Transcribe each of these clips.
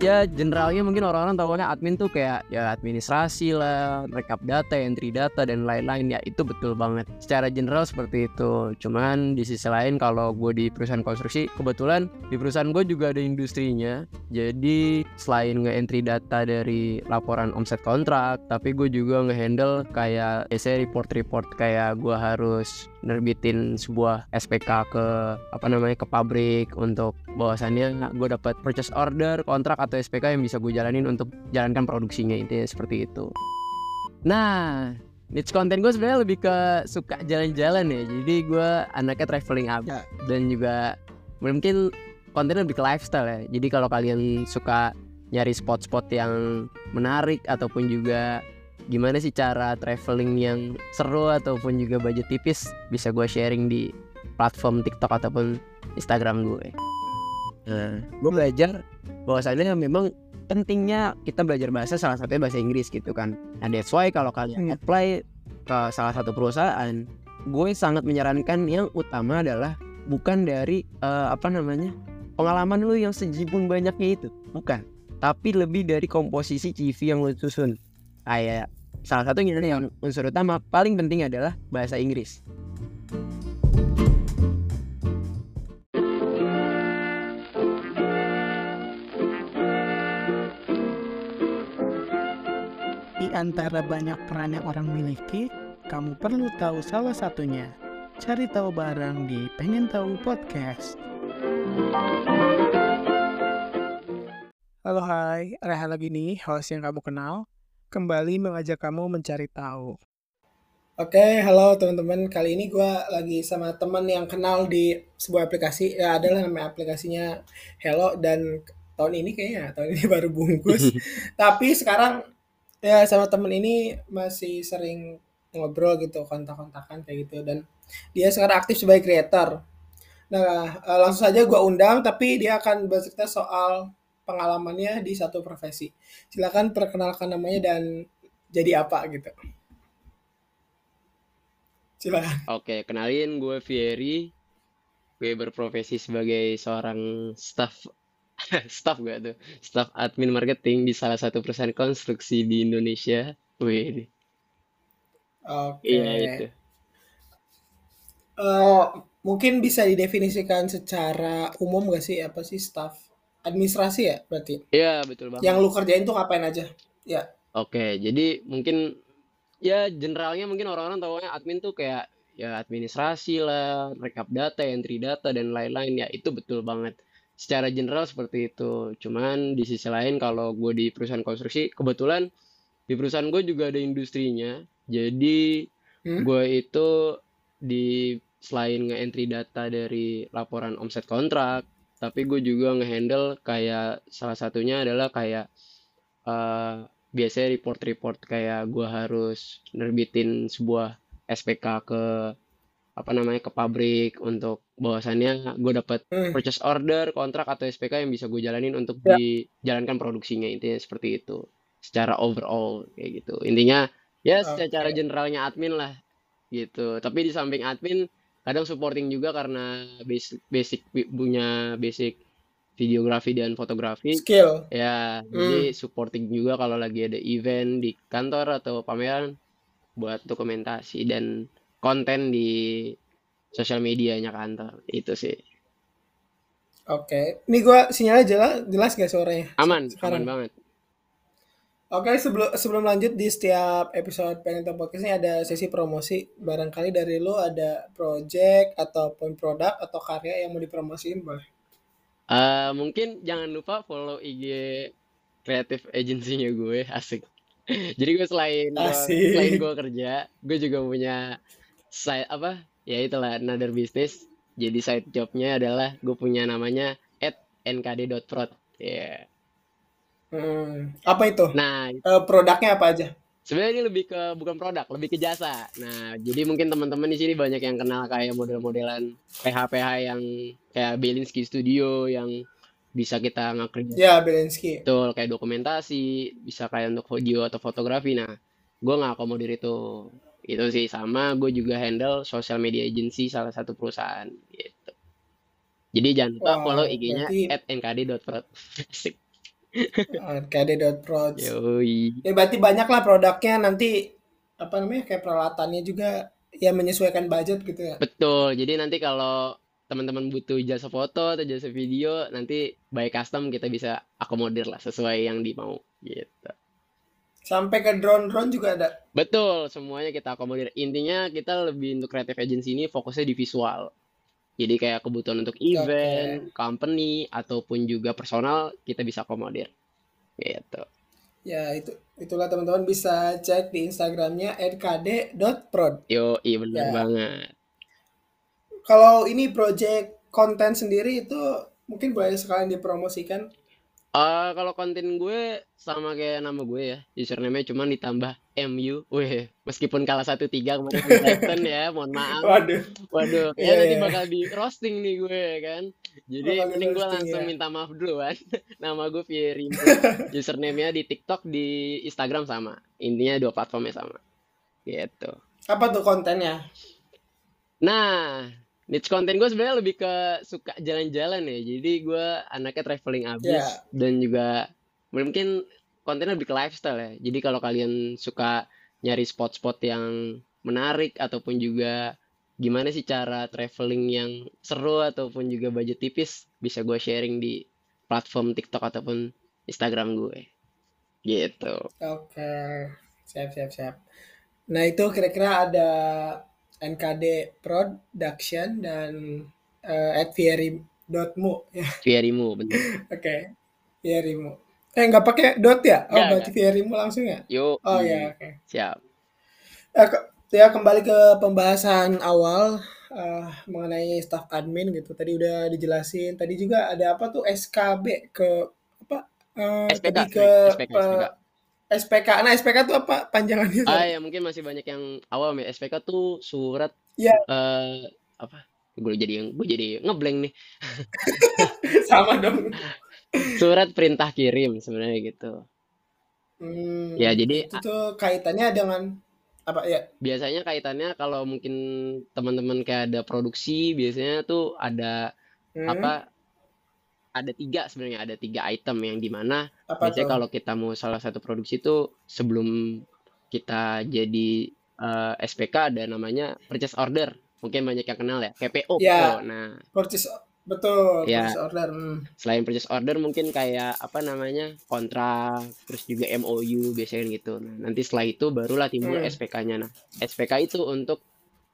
ya generalnya mungkin orang-orang tahunya admin tuh kayak ya administrasi lah, rekap data, entry data dan lain-lain ya itu betul banget. Secara general seperti itu. Cuman di sisi lain kalau gue di perusahaan konstruksi kebetulan di perusahaan gue juga ada industrinya. Jadi selain nge-entry data dari laporan omset kontrak, tapi gue juga nge-handle kayak essay report-report kayak gue harus nerbitin sebuah SPK ke apa namanya ke pabrik untuk bahwasannya gue dapat purchase order kontrak atau SPK yang bisa gue jalanin untuk jalankan produksinya itu seperti itu nah niche konten gue sebenarnya lebih ke suka jalan-jalan ya jadi gue anaknya traveling up Ya. dan juga mungkin kontennya lebih ke lifestyle ya jadi kalau kalian suka nyari spot-spot yang menarik ataupun juga gimana sih cara traveling yang seru ataupun juga budget tipis bisa gue sharing di platform TikTok ataupun Instagram gue. Nah, gue belajar bahwasannya memang pentingnya kita belajar bahasa salah satunya bahasa Inggris gitu kan. Nah that's why kalau kalian Hmm. apply ke salah satu perusahaan, gue sangat menyarankan yang utama adalah bukan dari eh, apa namanya pengalaman lu yang sejibun banyaknya itu, bukan. Tapi lebih dari komposisi CV yang lu susun. Kayak salah satunya nih yang unsur utama paling penting adalah bahasa Inggris. Di antara banyak peran yang orang miliki, kamu perlu tahu salah satunya. Cari tahu bareng di Pengen Tahu Podcast. Halo hai, Reha lagi nih, host yang kamu kenal. Kembali mengajak kamu mencari tahu. Oke, halo teman-teman. Kali ini gue lagi sama teman yang kenal di sebuah aplikasi. Ya, adalah nama aplikasinya Hello dan tahun ini kayaknya tahun ini baru bungkus. Tapi sekarang ya sama temen ini masih sering ngobrol gitu, kontak-kontakan kayak gitu dan dia sekarang aktif sebagai creator. Nah, eh, langsung saja gue undang tapi dia akan bercerita soal pengalamannya di satu profesi. Silakan perkenalkan namanya dan jadi apa gitu. Silakan. Oke, kenalin gue Fieri. Gue berprofesi sebagai seorang staff staff gue tuh, staff admin marketing di salah satu perusahaan konstruksi di Indonesia. Wih, Oke. iya itu. Eh, mungkin bisa didefinisikan secara umum gak sih apa sih staff administrasi ya berarti? Iya, betul banget. Yang lu kerjain tuh ngapain aja? Ya. Oke, jadi mungkin ya generalnya mungkin orang-orang tahunya admin tuh kayak ya administrasi lah, rekap data, entry data dan lain-lain ya itu betul banget. Secara general seperti itu. Cuman di sisi lain kalau gue di perusahaan konstruksi, kebetulan di perusahaan gue juga ada industrinya. Jadi Hmm? gue itu di selain nge-entry data dari laporan omset kontrak, tapi gue juga nge-handle kayak salah satunya adalah kayak eh biasanya report-report kayak gue harus nerbitin sebuah SPK ke apa namanya ke pabrik untuk bahwasannya gue dapat Hmm. purchase order, kontrak atau SPK yang bisa gue jalanin untuk Ya. dijalankan produksinya intinya seperti itu. Secara overall kayak gitu. Intinya ya Oke. secara generalnya admin lah gitu. Tapi di samping admin kadang supporting juga karena basic basic punya basic videografi dan fotografi. Skill. Ya, Hmm. jadi supporting juga kalau lagi ada event di kantor atau pameran buat dokumentasi dan konten di sosial medianya kantor. Itu sih. Oke. Ini gua sinyalnya jelas jelas gak suaranya? Aman, Sekarang. aman banget. Oke, sebelum sebelum lanjut di setiap episode Pengen Tahu Podcast ini ada sesi promosi. Barangkali dari lu ada project ataupun produk atau karya yang mau dipromosiin boleh. Eh, mungkin jangan lupa follow IG kreatif agency-nya gue, asik. Jadi gue selain gua, Asik. selain gue kerja, gue juga punya side apa? Ya itulah another business. Jadi side jobnya adalah gue punya namanya @nkd.prod. Ya. Hmm. Apa itu? Nah, Eh, produknya apa aja? sebenarnya ini lebih ke bukan produk, lebih ke jasa. Nah, jadi mungkin teman-teman di sini banyak yang kenal kayak model-modelan PH-PH yang kayak Belinsky Studio yang bisa kita ngekerja Ya, Belinsky. Betul, kayak dokumentasi, bisa kayak untuk video atau fotografi. Nah, gue nggak akomodir itu. Itu sih sama, gue juga handle social media agency salah satu perusahaan gitu. Jadi jangan lupa Wow, follow IG-nya berarti- @nkd.prod. Asik. RKD.proj. Yoi. Ya berarti banyak lah produknya nanti apa namanya kayak peralatannya juga ya menyesuaikan budget gitu ya. Betul. Jadi nanti kalau teman-teman butuh jasa foto atau jasa video, nanti by custom kita bisa akomodir lah sesuai yang dimau gitu. Sampai ke drone-drone juga ada. Betul, semuanya kita akomodir. Intinya kita lebih untuk creative agency ini fokusnya di visual. Jadi kayak kebutuhan untuk event, company, ataupun juga personal, kita bisa akomodir. Gitu. Ya itu itulah teman-teman bisa cek di Instagramnya nkd.prod. Yo, iya benar Ya. banget. Kalau ini project konten sendiri itu mungkin boleh sekalian dipromosikan. Eh, kalau konten gue sama kayak nama gue ya, username-nya cuman ditambah MU. Weh, meskipun kalah 1-3 kemarin Brighton ya, mohon maaf. Waduh. Waduh, Iya, nanti iya. bakal di roasting nih gue kan. Jadi Bakal di mending gue langsung ya. minta maaf dulu kan. Nama gue Fiery. Username-nya di TikTok, di Instagram sama. Intinya dua platformnya sama. Gitu. Apa tuh kontennya? Nah, niche konten gue sebenarnya lebih ke suka jalan-jalan ya. Jadi gue anaknya traveling abis Ya. dan juga mungkin kontennya lebih ke lifestyle ya. Jadi kalau kalian suka nyari spot-spot yang menarik ataupun juga gimana sih cara traveling yang seru ataupun juga budget tipis, bisa gue sharing di platform TikTok ataupun Instagram gue. Gitu. Oke. Siap siap siap. Nah, itu kira-kira ada NKD Production dan eh, at Fieri.mu ya. Fierimu, bener. Oke. Fierimu. Eh nggak pakai dot ya? Oh, Nggak, berarti Fierimu langsung ya? Yuk, Oh ya, oke. siap. Eh, ke- ya kembali ke pembahasan awal eh, mengenai staff admin gitu. Tadi udah dijelasin. Tadi juga ada apa tuh SKB ke apa? Eh, SPK, tadi ke SPK. SPK. Nah, SPK tuh apa panjangannya? Ah ya mungkin masih banyak yang awam ya. SPK tuh surat Ya. eh apa? Gue jadi gue jadi ngeblank nih. Sama dong. Surat perintah kirim sebenarnya gitu. Hmm, Ya jadi itu tuh kaitannya dengan apa ya? biasanya kaitannya kalau mungkin teman-teman kayak ada produksi biasanya tuh ada Hmm, apa? Ada tiga sebenarnya ada tiga item yang di mana apa biasanya kalau kita mau salah satu produksi itu sebelum kita jadi eh, SPK ada namanya purchase order. Mungkin banyak yang kenal ya, PPO. Ya. PPO. Nah, Purchase betul, Ya. purchase order. Hmm. selain purchase order mungkin kayak apa namanya kontrak terus juga MOU biasanya gitu nah nanti setelah itu barulah timbul Hmm. SPK-nya nah SPK itu untuk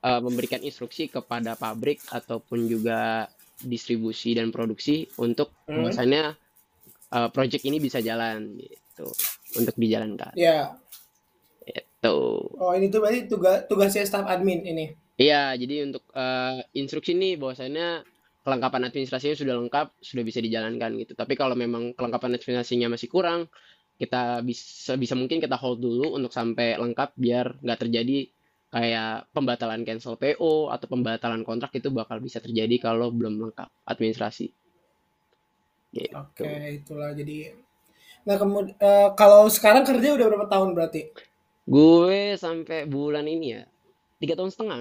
uh, memberikan instruksi kepada pabrik ataupun juga distribusi dan produksi untuk Hmm. bahwasannya uh, project ini bisa jalan gitu untuk dijalankan Ya. itu Oh, ini tuh berarti tugas tugasnya staff admin ini. iya jadi untuk uh, instruksi ini bahwasannya kelengkapan administrasinya sudah lengkap, sudah bisa dijalankan gitu. Tapi kalau memang kelengkapan administrasinya masih kurang, kita bisa bisa mungkin kita hold dulu untuk sampai lengkap biar nggak terjadi kayak pembatalan cancel PO atau pembatalan kontrak itu bakal bisa terjadi kalau belum lengkap administrasi. Gitu. Oke, itulah jadi. Nah, kemudian kalau sekarang kerja udah berapa tahun berarti? Gue sampai bulan ini ya tiga tahun setengah.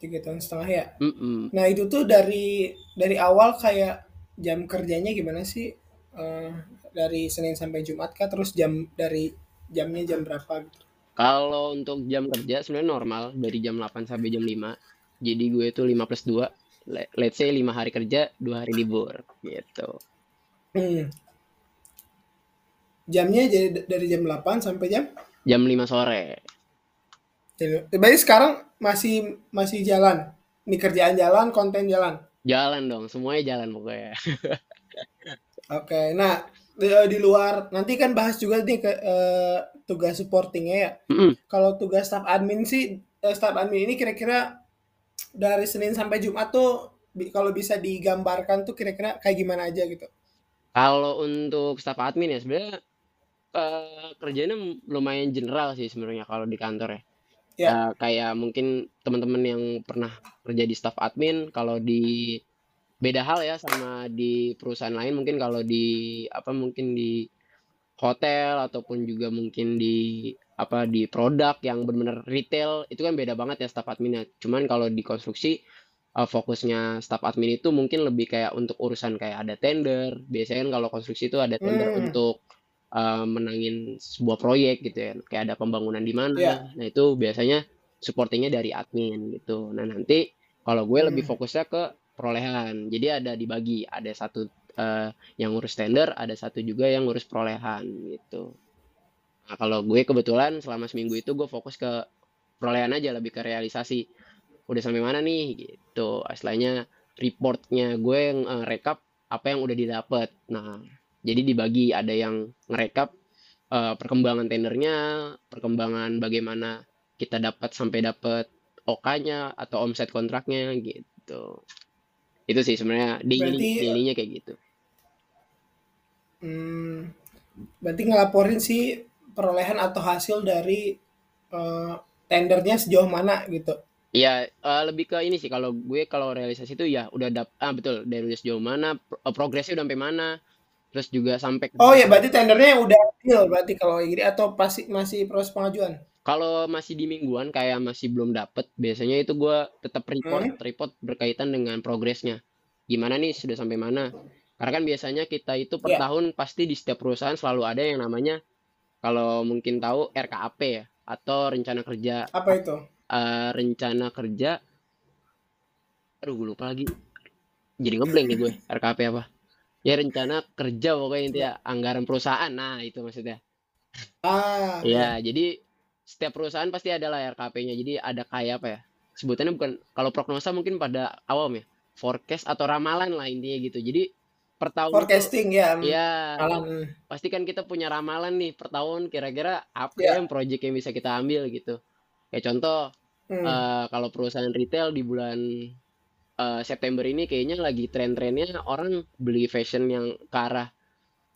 Tiga tahun setengah ya. Mm-mm. Nah, itu tuh dari dari awal kayak jam kerjanya gimana sih? Eh, dari Senin sampai Jumat kah? Terus jam dari jamnya jam berapa gitu? Kalau untuk jam kerja sebenarnya normal dari jam 8 sampai jam 5. Jadi gue itu 5 plus 2. Le- Let's say 5 hari kerja, 2 hari libur gitu. Hmm. Jamnya jadi dari jam 8 sampai jam Jam 5 sore. jadi- Berarti sekarang masih masih jalan. Ini kerjaan jalan, konten jalan. Jalan dong, semuanya jalan pokoknya. Oke, nah di, di luar nanti kan bahas juga nih ke eh, tugas supportingnya ya. Mm-mm. Kalau tugas staff admin sih, eh, staff admin ini kira-kira dari Senin sampai Jumat tuh kalau bisa digambarkan tuh kira-kira kayak gimana aja gitu. Kalau untuk staf admin ya sebenarnya eh, kerjanya lumayan general sih sebenarnya kalau di kantor ya. Ya. Eh, kayak mungkin teman-teman yang pernah kerja di staf admin kalau di beda hal ya sama di perusahaan lain mungkin kalau di apa mungkin di hotel ataupun juga mungkin di apa di produk yang benar-benar retail itu kan beda banget ya staf adminnya. Cuman kalau di konstruksi uh, fokusnya staff admin itu mungkin lebih kayak untuk urusan kayak ada tender. Biasanya kan kalau konstruksi itu ada tender Hmm. untuk uh, menangin sebuah proyek gitu ya. Kayak ada pembangunan di mana. Iya. Nah, itu biasanya supportingnya dari admin gitu. Nah, nanti kalau gue lebih Hmm. fokusnya ke perolehan. Jadi ada dibagi, ada satu uh, yang ngurus tender, ada satu juga yang ngurus perolehan gitu. Nah, kalau gue kebetulan selama seminggu itu gue fokus ke perolehan aja, lebih ke realisasi. Udah sampai mana nih gitu. Istilahnya reportnya gue yang uh, rekap apa yang udah didapat. Nah, jadi dibagi ada yang ngerekap uh, perkembangan tendernya, perkembangan bagaimana kita dapat sampai dapat OK-nya atau omset kontraknya gitu. Itu sih sebenarnya daily-nya kayak gitu. hmm, berarti ngelaporin sih perolehan atau hasil dari eh, tendernya sejauh mana gitu. Iya, eh, lebih ke ini sih kalau gue kalau realisasi itu ya udah dap ah betul dari udah sejauh mana pro- eh, progresnya udah sampai mana terus juga sampai Oh ya, berarti tendernya udah deal berarti kalau gini atau pasti masih proses pengajuan? Kalau masih di mingguan kayak masih belum dapet biasanya itu gue tetap report Hmm? report berkaitan dengan progresnya. Gimana nih sudah sampai mana? Karena kan biasanya kita itu per Ya, tahun pasti di setiap perusahaan selalu ada yang namanya kalau mungkin tahu RKAP ya atau rencana kerja. Apa itu? eh, rencana kerja. Aduh gue lupa lagi. Jadi ngeblank nih gue RKAP apa? Ya rencana kerja pokoknya intinya anggaran perusahaan. Nah itu maksudnya. Ah, ya ya. jadi setiap perusahaan pasti ada lah RKP-nya jadi ada kayak apa ya sebutannya bukan kalau prognosa mungkin pada awam ya forecast atau ramalan lah intinya gitu jadi per tahun itu Forecasting ya, hmm, ya Alan. pasti kan kita punya ramalan nih per tahun kira-kira apa ya yang project yang bisa kita ambil gitu kayak contoh Hmm. eh, kalau perusahaan retail di bulan eh, September ini kayaknya lagi tren-trennya orang beli fashion yang ke arah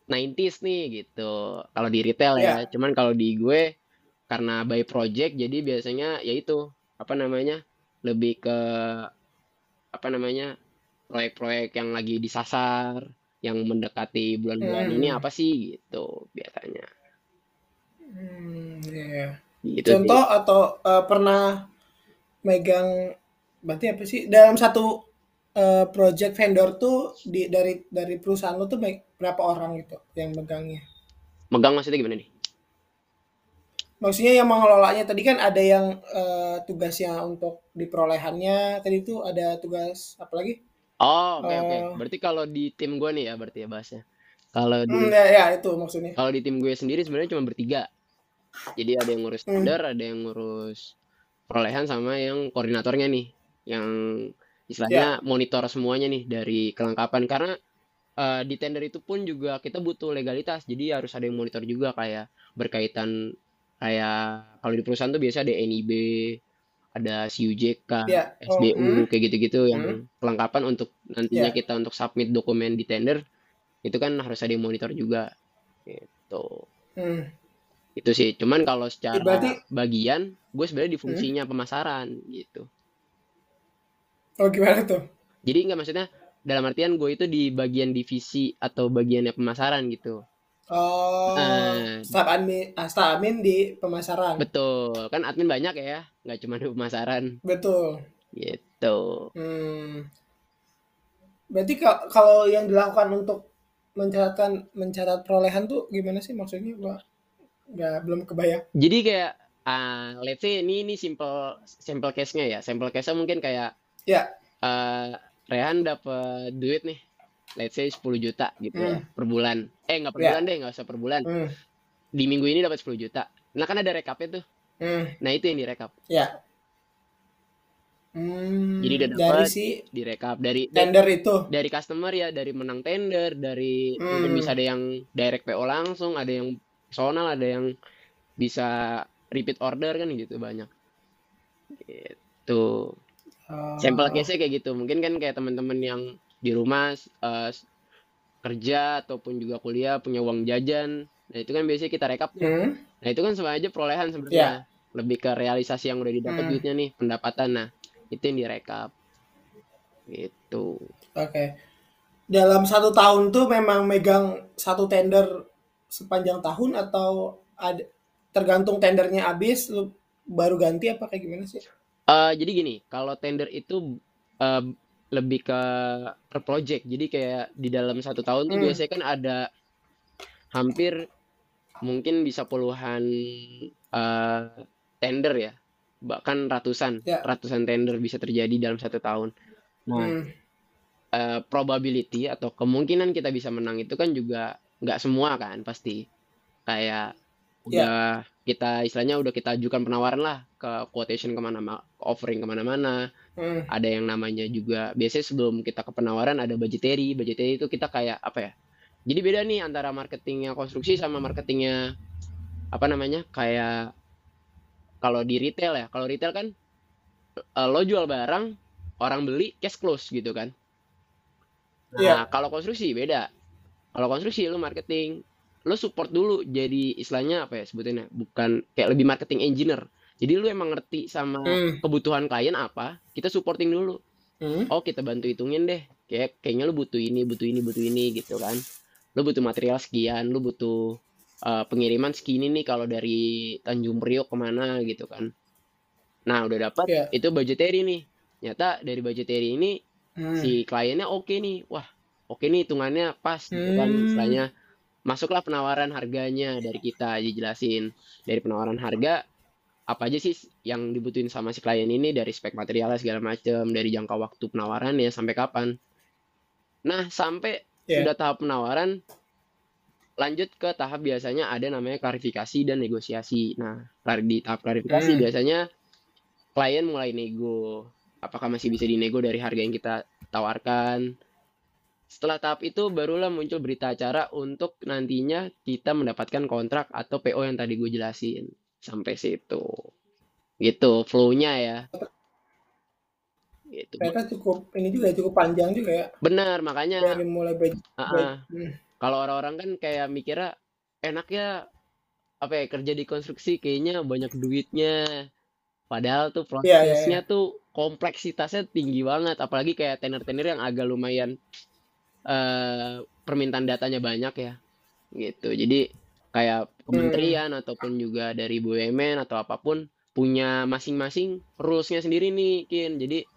90s nih gitu. Kalau di retail ya. Ya. Cuman kalau di gue karena by project jadi biasanya ya itu apa namanya? lebih ke apa namanya? proyek-proyek yang lagi disasar, yang mendekati bulan-bulan ini Hmm. apa sih gitu biasanya. Hmm, ya. Gitu sih. Contoh atau eh, pernah megang berarti apa sih dalam satu eh, project vendor tuh di dari dari perusahaan lu tuh berapa orang gitu yang megangnya? Megang maksudnya gimana nih? Maksudnya yang mengelolanya tadi kan ada yang eh, tugasnya untuk di perolehannya, tadi itu ada tugas apa lagi? Oh, oke oke. Eh, Berarti kalau di tim gue nih ya berarti ya bahasnya. Kalau hmm, di ya, ya itu maksudnya. kalau di tim gue sendiri sebenarnya cuma bertiga. Jadi ada yang ngurus Hmm, tender, ada yang ngurus perolehan sama yang koordinatornya nih, yang ya, istilahnya monitor semuanya nih dari kelengkapan karena eh, di tender itu pun juga kita butuh legalitas. Jadi harus ada yang monitor juga kayak berkaitan kayak kalau di perusahaan tuh biasa ada NIB, ada CUJK, ya, oh, SBU hmm, kayak gitu-gitu hmm, yang kelengkapan untuk nantinya ya. kita untuk submit dokumen di tender itu kan harus ada yang monitor juga gitu. Hmm. itu sih cuman kalau secara berarti, bagian gue sebenarnya di hmm, fungsinya pemasaran gitu. Oh gimana tuh? jadi nggak maksudnya dalam artian gue itu di bagian divisi atau bagiannya pemasaran gitu Oh, nah staf admin, ah, staf admin di pemasaran, betul kan admin banyak ya nggak cuma di pemasaran betul. gitu Hmm. Berarti ka- kalau yang dilakukan untuk mencatatkan mencatat perolehan tuh gimana sih maksudnya? Gua nggak belum kebayang. jadi kayak ah let's say ini ini simple simple case-nya ya simple case-nya mungkin kayak Ya, eh Rehan dapat duit nih, let's say 10 juta gitu ya hmm, per bulan. Eh nggak per ya, bulan deh, nggak usah per bulan. hmm, Di minggu ini dapat 10 juta. Nah kan ada rekapnya tuh. hmm, Nah itu yang direkap. ya. Jadi Hmm, udah dari dapat si direkap dari dari tender itu. dari customer ya, dari menang tender, dari mungkin bisa Hmm, ada yang direct PO langsung, ada yang personal, ada yang bisa repeat order kan gitu banyak. Gitu. Sampel oh, case-nya kayak gitu. Mungkin kan kayak teman-teman yang di rumah eh, kerja ataupun juga kuliah punya uang jajan. Nah, itu kan biasanya kita rekap hmm, Nah, itu kan sama aja perolehan ya, sebenarnya. Lebih ke realisasi yang udah didapat hmm, duitnya nih, pendapatan. Nah, itu yang direkap. Gitu. oke. Dalam satu tahun tuh memang megang satu tender sepanjang tahun atau ada tergantung tendernya habis lu baru ganti apa kayak gimana sih? Eh, jadi gini, kalau tender itu eh, lebih ke per project. Jadi kayak di dalam satu tahun tuh Hmm. biasanya kan ada hampir mungkin bisa puluhan eh, tender ya, bahkan ratusan, Ya. ratusan tender bisa terjadi dalam satu tahun. Nah, Hmm. eh, probability atau kemungkinan kita bisa menang itu kan juga nggak semua kan pasti. Kayak Ya. udah kita istilahnya udah kita ajukan penawaran lah ke quotation ke mana offering ke mana-mana. Hmm. ada yang namanya juga biasanya sebelum kita ke penawaran ada budgetary. Budgetary itu kita kayak apa ya jadi beda nih antara marketingnya konstruksi sama marketingnya apa namanya kayak kalau di retail ya kalau retail kan eh, lo jual barang orang beli cash close gitu kan. Nah Iya. kalau konstruksi beda. Kalau konstruksi lo marketing lo support dulu jadi istilahnya apa ya sebutannya bukan kayak lebih marketing engineer jadi lu emang ngerti sama Hmm. kebutuhan klien apa kita supporting dulu Hmm. oh kita bantu hitungin deh kayak kayaknya lu butuh ini butuh ini butuh ini gitu kan lu butuh material sekian lu butuh uh, pengiriman segini nih kalau dari Tanjung Priok ke mana gitu kan nah udah dapat Iya. itu budgetary nih nyata dari budgetary ini Hmm. si kliennya oke nih wah oke nih hitungannya pas gitu kan Hmm. istilahnya masuklah penawaran harganya dari kita dijelasin dari penawaran harga apa aja sih yang dibutuhin sama si klien ini dari spek materialnya segala macam dari jangka waktu penawarannya sampai kapan. Nah sampai Iya. sudah tahap penawaran lanjut ke tahap biasanya ada namanya klarifikasi dan negosiasi. Nah di tahap klarifikasi Hmm. biasanya klien mulai nego. Apakah masih bisa dinego dari harga yang kita tawarkan? Setelah tahap itu barulah muncul berita acara untuk nantinya kita mendapatkan kontrak atau PO yang tadi gue jelasin sampai situ. Gitu flow-nya ya. Gitu. Ternyata cukup ini juga cukup panjang juga ya. Benar makanya dari mulai ah, ah. Hmm. kalau orang-orang kan kayak mikirnya enaknya apa ya kerja di konstruksi kayaknya banyak duitnya. Padahal tuh Iya, iya, prosesnya tuh kompleksitasnya tinggi banget. Apalagi kayak tender-tender yang agak lumayan eh permintaan datanya banyak ya. Gitu. Jadi kayak kementerian ataupun juga dari BUMN atau apa pun punya masing-masing rules-nya sendiri nih Kin. Jadi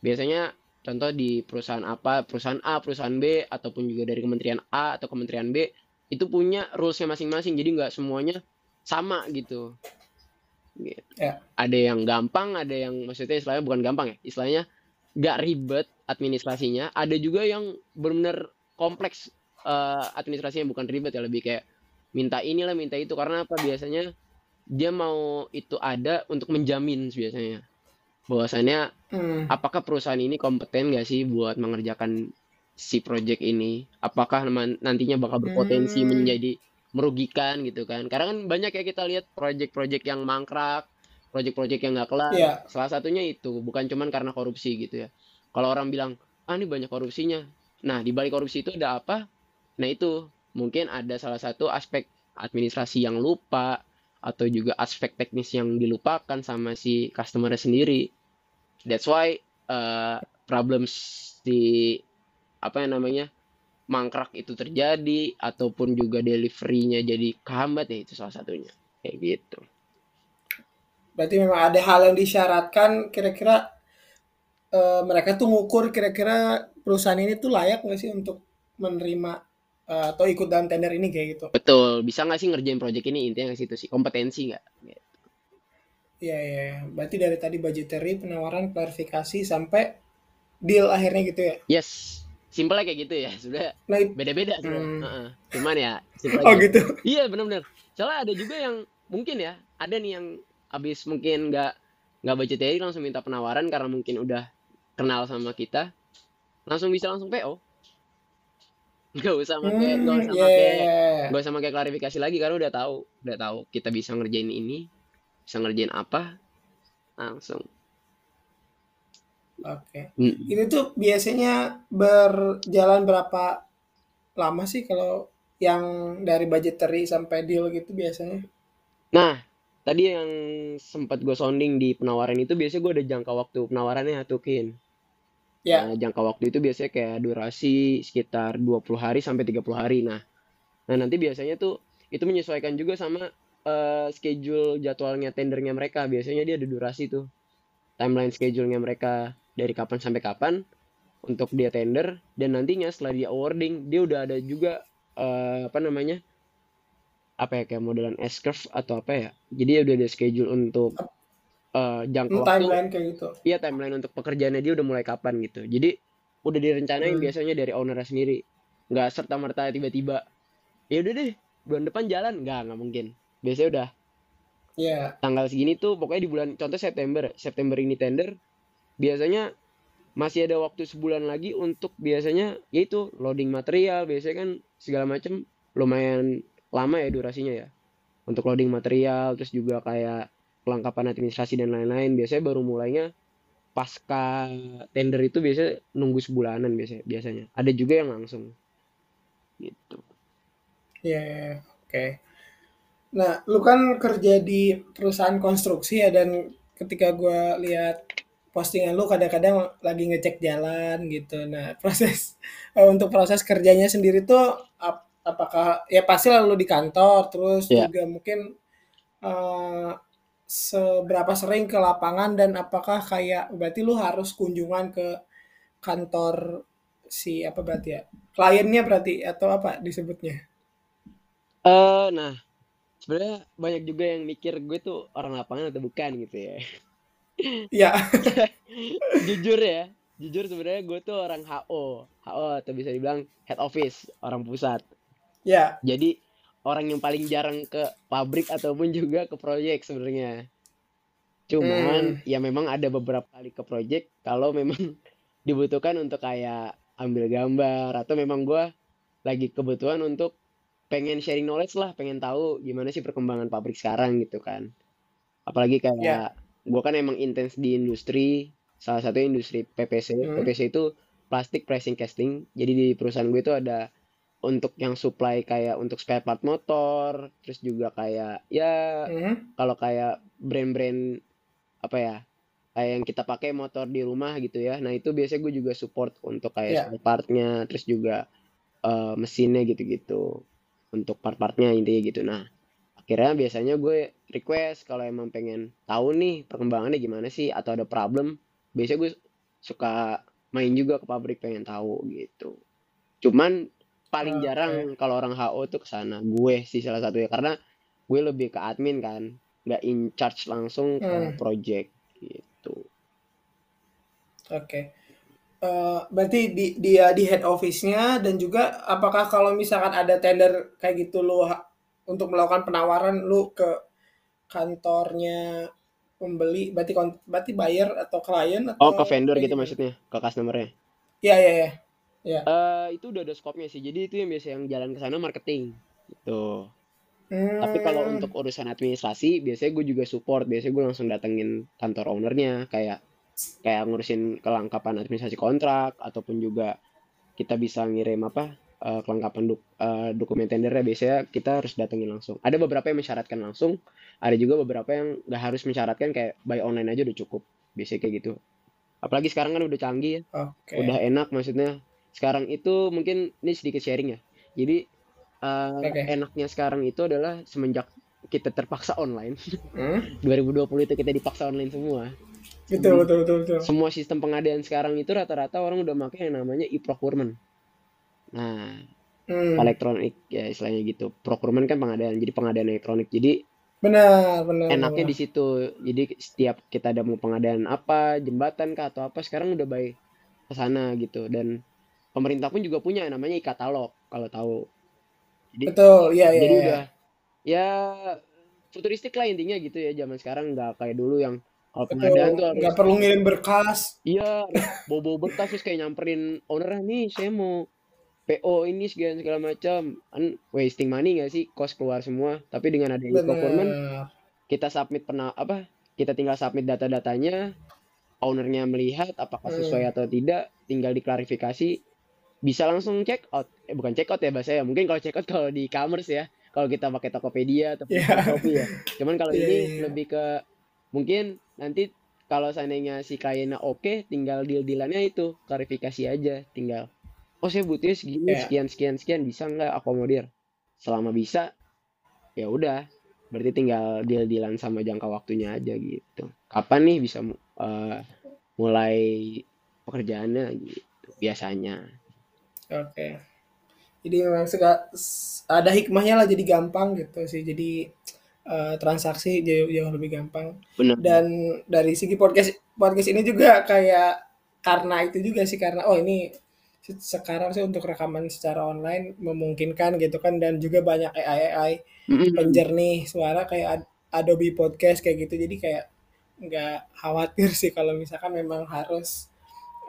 biasanya contoh di perusahaan apa perusahaan A perusahaan B ataupun juga dari kementerian A atau kementerian B itu punya rules-nya masing-masing. Jadi nggak semuanya sama gitu. Gitu. Ya. ada yang gampang ada yang maksudnya istilahnya bukan gampang ya istilahnya nggak ribet administrasinya. Ada juga yang benar-benar kompleks eh, administrasinya bukan ribet ya lebih kayak minta inilah minta itu karena apa biasanya dia mau itu ada untuk menjamin biasanya bahwasannya Hmm. apakah perusahaan ini kompeten gak sih buat mengerjakan si project ini? Apakah nantinya bakal berpotensi Hmm. menjadi merugikan gitu kan? Karena kan banyak ya kita lihat project-project yang mangkrak, project-project yang nggak kelar. Iya. Salah satunya itu bukan cuman karena korupsi gitu ya. Kalau orang bilang, ah ini banyak korupsinya. Nah di balik korupsi itu ada apa? Nah itu mungkin ada salah satu aspek administrasi yang lupa atau juga aspek teknis yang dilupakan sama si customer sendiri. That's why uh, problems di apa yang namanya mangkrak itu terjadi ataupun juga deliverynya jadi kehambat ya itu salah satunya kayak gitu. Berarti memang ada hal yang disyaratkan kira-kira eh, mereka tuh ngukur kira-kira perusahaan ini tuh layak nggak sih untuk menerima eh, atau ikut dalam tender ini kayak gitu. Betul, bisa nggak sih ngerjain project ini intinya ke situ sih kompetensi nggak? Iya, iya. iya. Berarti dari tadi budgetary, penawaran, klarifikasi sampai deal akhirnya gitu ya. Yes, simpelnya kayak gitu ya. Sudah Nah, beda-beda sudah. Hmm. Heeh. Cuman ya oh aja. gitu. Iya benar-benar. Soalnya ada juga yang mungkin ya, ada nih yang abis mungkin nggak nggak budgetary langsung minta penawaran karena mungkin udah kenal sama kita, langsung bisa langsung PO. Nggak usah pakai, nggak Hmm, usah iya, pakai, iya, iya. nggak usah pakai klarifikasi lagi karena udah tahu, udah tahu kita bisa ngerjain ini, bisa ngerjain apa, langsung. Oke. Hmm. Itu tuh biasanya berjalan berapa lama sih kalau yang dari budgetary sampai deal gitu biasanya? Nah, tadi yang sempat gue sounding di penawaran itu biasanya gue ada jangka waktu penawarannya tuh Kin. Ya. Nah, jangka waktu itu biasanya kayak durasi sekitar 20 hari sampai 30 hari. Nah, nah nanti biasanya tuh itu menyesuaikan juga sama eh, schedule jadwalnya tendernya mereka. Biasanya dia ada durasi tuh. Timeline schedule-nya mereka. dari kapan sampai kapan untuk dia tender dan nantinya setelah dia awarding dia udah ada juga uh, apa namanya apa ya kayak modelan S curve atau apa ya jadi udah ada schedule untuk uh, jangka waktu timeline kayak gitu. Iya timeline untuk pekerjaannya dia udah mulai kapan gitu. Jadi udah direncanain hmm. biasanya dari ownernya sendiri. Nggak serta merta tiba-tiba ya udah deh bulan depan jalan. Nggak nggak mungkin. Biasanya udah ya yeah. tanggal segini tuh pokoknya di bulan contoh September September ini tender biasanya masih ada waktu sebulan lagi untuk biasanya yaitu loading material biasanya kan segala macam lumayan lama ya durasinya ya untuk loading material terus juga kayak kelengkapan administrasi dan lain-lain biasanya baru mulainya pasca tender itu biasanya nunggu sebulanan biasanya biasanya ada juga yang langsung gitu ya yeah, yeah, oke okay. nah lu kan kerja di perusahaan konstruksi ya dan ketika gue lihat postingan lu kadang-kadang lagi ngecek jalan gitu. Nah, proses uh, untuk proses kerjanya sendiri tuh ap, apakah ya pasti lalu di kantor terus yeah. juga mungkin uh, seberapa sering ke lapangan dan apakah kayak berarti lu harus kunjungan ke kantor si apa berarti ya kliennya berarti atau apa disebutnya? Eh uh, nah sebenarnya banyak juga yang mikir gue tuh orang lapangan atau bukan gitu ya. Iya. jujur ya, jujur sebenarnya gue tuh orang HO, HO atau bisa dibilang head office, orang pusat. Iya. Jadi orang yang paling jarang ke pabrik ataupun juga ke proyek sebenarnya. Cuman hmm. ya memang ada beberapa kali ke proyek kalau memang dibutuhkan untuk kayak ambil gambar atau memang gue lagi kebutuhan untuk pengen sharing knowledge lah, pengen tahu gimana sih perkembangan pabrik sekarang gitu kan. Apalagi kayak yeah gue kan emang intens di industri salah satu industri PPC hmm. PPC itu plastik pricing casting jadi di perusahaan gue itu ada untuk yang supply kayak untuk spare part motor terus juga kayak ya hmm. kalau kayak brand-brand apa ya kayak yang kita pakai motor di rumah gitu ya nah itu biasanya gue juga support untuk kayak yeah. spare partnya terus juga uh, mesinnya gitu-gitu untuk part-partnya intinya gitu nah akhirnya biasanya gue request kalau emang pengen tahu nih perkembangannya gimana sih atau ada problem biasanya gue suka main juga ke pabrik pengen tahu gitu cuman paling okay. jarang kalau orang HO tuh ke sana gue sih salah satu ya karena gue lebih ke admin kan nggak in charge langsung ke hmm. project gitu oke okay. Uh, berarti di dia di head office-nya dan juga apakah kalau misalkan ada tender kayak gitu lo untuk melakukan penawaran lu ke kantornya pembeli berarti berarti buyer atau klien atau oh ke vendor gitu, gitu maksudnya ke customernya iya iya iya ya. uh, itu udah ada scope-nya sih jadi itu yang biasa yang jalan ke sana marketing gitu hmm. tapi kalau untuk urusan administrasi biasanya gue juga support biasanya gue langsung datengin kantor ownernya kayak kayak ngurusin kelengkapan administrasi kontrak ataupun juga kita bisa ngirim apa uh, kelengkapan duk, uh, dokumen tendernya biasanya kita harus datengin langsung. Ada beberapa yang mensyaratkan langsung, ada juga beberapa yang nggak harus mensyaratkan kayak buy online aja udah cukup. Biasanya kayak gitu. Apalagi sekarang kan udah canggih ya, okay. udah enak maksudnya. Sekarang itu mungkin ini sedikit sharing ya. Jadi uh, okay. enaknya sekarang itu adalah semenjak kita terpaksa online. Hmm? 2020 itu kita dipaksa online semua. Betul, betul, betul, betul. Semua sistem pengadaan sekarang itu rata-rata orang udah pakai yang namanya e-procurement. Nah, hmm. elektronik ya istilahnya gitu. Procurement kan pengadaan, jadi pengadaan elektronik. Jadi benar, benar. Enaknya benar. di situ. Jadi setiap kita ada mau pengadaan apa, jembatan kah atau apa, sekarang udah baik ke sana gitu. Dan pemerintah pun juga punya namanya e-katalog kalau tahu. Jadi, Betul, iya iya. Jadi ya. udah ya futuristik lah intinya gitu ya zaman sekarang nggak kayak dulu yang kalau pengadaan tuh nggak perlu ngirim berkas. Iya, bobo berkas terus kayak nyamperin owner nih saya mau PO ini segala segala macam kan wasting money gak sih cost keluar semua tapi dengan ada e-procurement kita submit pernah apa kita tinggal submit data-datanya ownernya melihat apakah hmm. sesuai atau tidak tinggal diklarifikasi bisa langsung check out. Eh bukan check out ya bahasa ya. Mungkin kalau check out kalau di e-commerce ya. Kalau kita pakai Tokopedia atau yeah. Shopee ya. Cuman kalau yeah, ini yeah. Iya. lebih ke mungkin nanti kalau seandainya si kliennya oke okay, tinggal deal-dealannya itu. Klarifikasi aja tinggal oh saya butuhnya segini yeah. sekian sekian sekian. Bisa nggak akomodir? Selama bisa ya udah. Berarti tinggal deal dealan sama jangka waktunya aja gitu. Kapan nih bisa uh, mulai pekerjaannya gitu biasanya Oke. Jadi memang sega, s- ada hikmahnya lah jadi gampang gitu sih. Jadi eh, transaksi jauh, jauh lebih gampang. benar Dan dari segi podcast podcast ini juga kayak karena itu juga sih karena oh ini se- sekarang sih untuk rekaman secara online memungkinkan gitu kan dan juga banyak AI AI penjernih suara kayak Ad- Adobe Podcast kayak gitu. Jadi kayak nggak khawatir sih kalau misalkan memang harus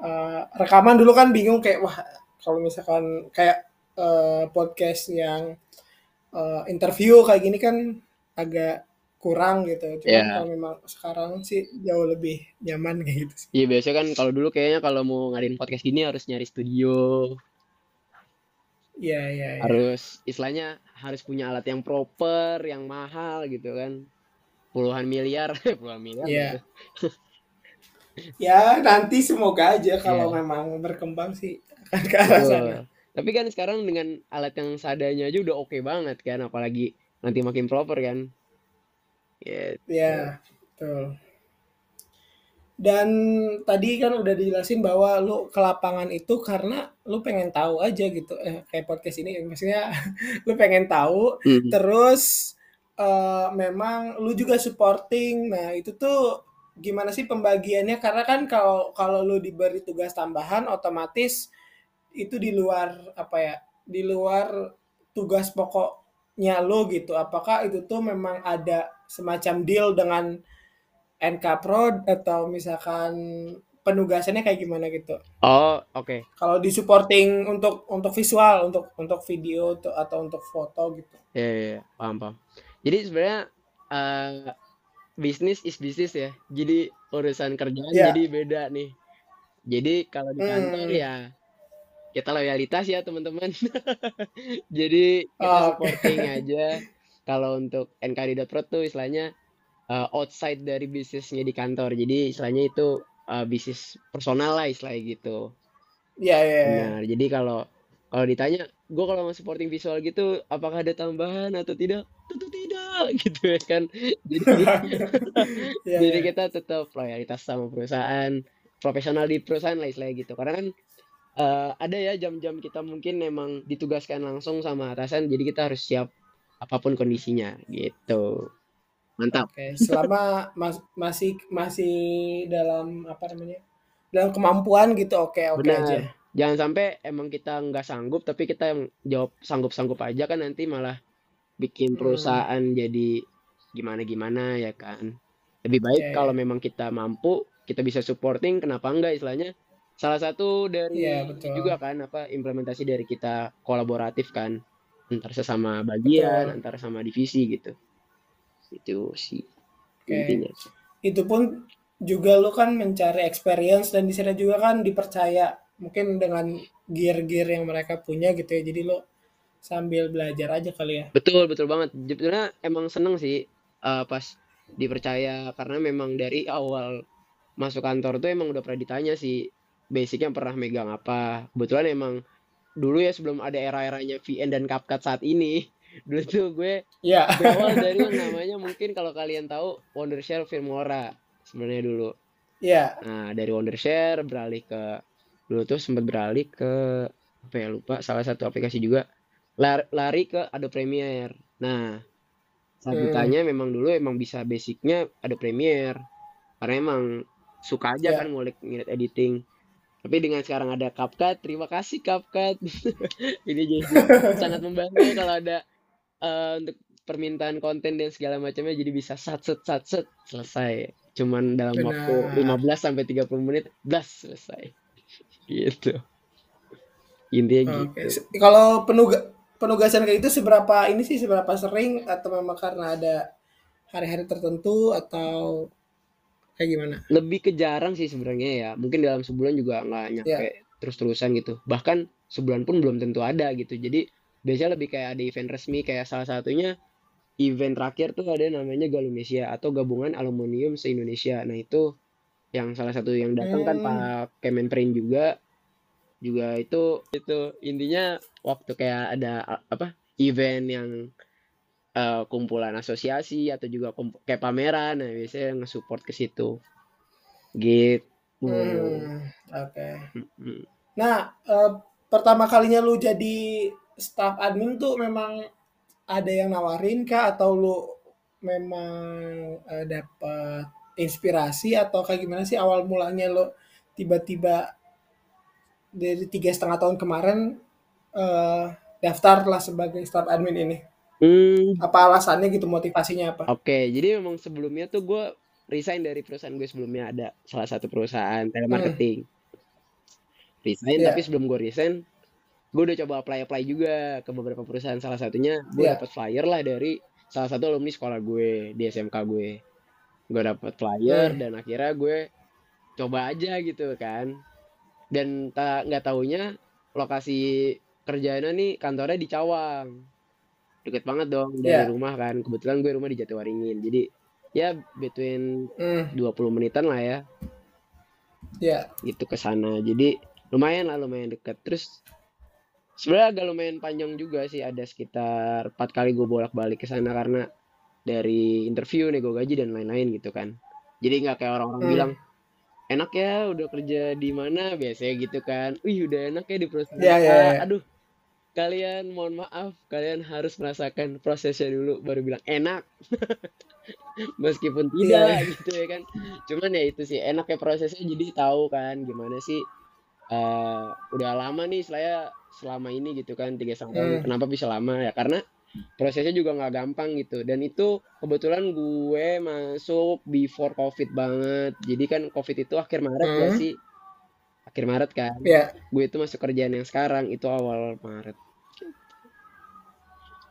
eh, rekaman dulu kan bingung kayak wah kalau misalkan kayak eh, podcast yang eh, interview kayak gini kan agak kurang gitu. Cuman ya kalau memang sekarang sih jauh lebih nyaman kayak gitu sih. iya biasanya kan kalau dulu kayaknya kalau mau ngadain podcast gini harus nyari studio Iya iya iya. harus istilahnya harus punya alat yang proper yang mahal gitu kan puluhan miliar puluhan miliar Iya. gitu Ya nanti semoga aja kalau Iya. memang berkembang sih akan ke arah sana. betul tapi kan sekarang dengan alat yang seadanya aja udah oke banget kan apalagi nanti makin proper kan gitu Ya betul. Dan tadi kan udah dijelasin bahwa lu ke lapangan itu karena lu pengen tahu aja gitu. Eh, kayak podcast ini maksudnya lu pengen tahu Mhm. terus eh, memang lu juga supporting. Nah, itu tuh gimana sih pembagiannya? Karena kan kalau kalau lu diberi tugas tambahan otomatis itu di luar apa ya? Di luar tugas pokoknya lu gitu. Apakah itu tuh memang ada semacam deal dengan NK Pro atau misalkan penugasannya kayak gimana gitu? oh oke Kalau di supporting untuk untuk visual, untuk untuk video tuh, atau untuk foto gitu. ya ya, ya. paham paham jadi sebenarnya eh, bisnis is bisnis ya jadi urusan kerjaan Ya. jadi beda nih jadi kalau di kantor Hmm. ya kita loyalitas ya teman-teman. Jadi kita Oh, supporting aja. Kalau untuk NKD.Pro tuh istilahnya eh, outside dari bisnisnya di kantor. Jadi istilahnya itu eh, bisnis personal lah istilahnya gitu. Iya, iya, iya. benar. Jadi kalau kalau ditanya gue kalau mau supporting visual gitu apakah ada tambahan atau tidak? Tentu tidak gitu ya kan. Jadi Iya, jadi iya. kita tetap loyalitas sama perusahaan profesional di perusahaan lah istilahnya gitu. Karena kan eh, ada ya jam-jam kita mungkin memang ditugaskan langsung sama atasan jadi kita harus siap apa pun kondisinya gitu mantap Oke, selama mas- masih masih dalam apa namanya? Dalam kemampuan gitu, oke oke aja. benar jangan sampai emang kita nggak sanggup tapi kita yang jawab sanggup-sanggup aja kan nanti malah bikin Hmm, perusahaan jadi gimana-gimana ya kan lebih baik iya. kalau memang kita mampu kita bisa supporting kenapa enggak istilahnya salah satu dari betul. juga kan apa implementasi dari kita kolaboratif kan antar sesama bagian Betul. antar sama divisi gitu itu sih Oke. intinya Itu pun juga lu kan mencari experience dan di sana juga kan dipercaya mungkin dengan gear-gear yang mereka punya gitu ya. Jadi lu sambil belajar aja kali ya. betul betul banget sebenarnya emang seneng sih eh, pas dipercaya karena memang dari awal masuk kantor tuh emang udah pernah ditanya sih basicnya pernah megang apa kebetulan emang dulu ya sebelum ada era-eranya VN dan CapCut saat ini dulu tuh gue Ya. berawal dari yang namanya mungkin kalau kalian tahu Wondershare Filmora sebenarnya dulu Ya. nah dari Wondershare beralih ke dulu tuh sempat beralih ke apa ya lupa salah satu aplikasi juga Lar- lari ke Adobe Premiere nah saat Hmm. memang dulu emang bisa basicnya Adobe Premiere karena emang suka aja Ya. kan ngulik ngeliat editing tapi dengan sekarang ada CapCut terima kasih CapCut ini jadi sangat membantu kalau ada eh, untuk permintaan konten dan segala macamnya jadi bisa sat set sat set selesai cuman dalam waktu Benar. 15 sampai 30 menit blas selesai gitu intinya Oke. gitu Kalau penuga penugasan kayak itu seberapa ini sih seberapa sering atau memang karena ada hari-hari tertentu atau kayak gimana? lebih ke jarang sih sebenarnya ya mungkin dalam sebulan juga nggak Ya. nyampe terus-terusan gitu bahkan sebulan pun belum tentu ada gitu jadi biasanya lebih kayak ada event resmi kayak salah satunya event terakhir tuh ada namanya Galumesia atau gabungan aluminium se Indonesia nah itu yang salah satu yang datang kan Hmm. Pak Kemenperin juga juga itu itu intinya waktu kayak ada apa event yang eh, kumpulan asosiasi atau juga kayak pameran nah biasanya nge-support ke situ gitu. Hmm, oke. Mm-mm. Nah, eh, pertama kalinya lu jadi staff admin tuh memang ada yang nawarin kah atau lu memang eh, dapat inspirasi atau kayak gimana sih awal mulanya lu tiba-tiba dari tiga setengah tahun kemarin eh, daftar lah sebagai staff admin ini? Hmm, Apa alasannya gitu motivasinya apa? Oke, jadi memang sebelumnya tuh gue resign dari perusahaan gue sebelumnya ada salah satu perusahaan telemarketing. Resign, Iya. tapi sebelum gue resign, gue udah coba apply apply juga ke beberapa perusahaan. Salah satunya gue Iya. dapat flyer lah dari salah satu alumni sekolah gue di SMK gue. Gue dapat flyer Hmm. dan akhirnya gue coba aja gitu kan. Dan tak nggak taunya lokasi kerjanya nih kantornya di Cawang deket banget dong dari Iya. rumah kan kebetulan gue rumah di Jatiwaringin jadi ya between Hmm, 20 menitan lah ya ya. gitu ke sana jadi lumayan lah lumayan deket terus sebenarnya agak lumayan panjang juga sih ada sekitar empat kali gue bolak-balik ke sana karena dari interview nego gaji dan lain-lain gitu kan jadi nggak kayak orang-orang Hmm. bilang enak ya udah kerja di mana biasanya gitu kan wih udah enak ya di perusahaan iya, A." iya. aduh kalian mohon maaf kalian harus merasakan prosesnya dulu baru bilang enak meskipun tidak Iya. gitu ya kan cuman ya itu sih enak ya prosesnya jadi tahu kan gimana sih eh udah lama nih saya selama ini gitu kan tiga setengah tahun Hmm. kenapa bisa lama ya karena prosesnya juga nggak gampang gitu dan itu kebetulan gue masuk before covid banget jadi kan covid itu akhir maret ya Hmm. sih akhir maret kan Ya. gue itu masuk kerjaan yang sekarang itu awal maret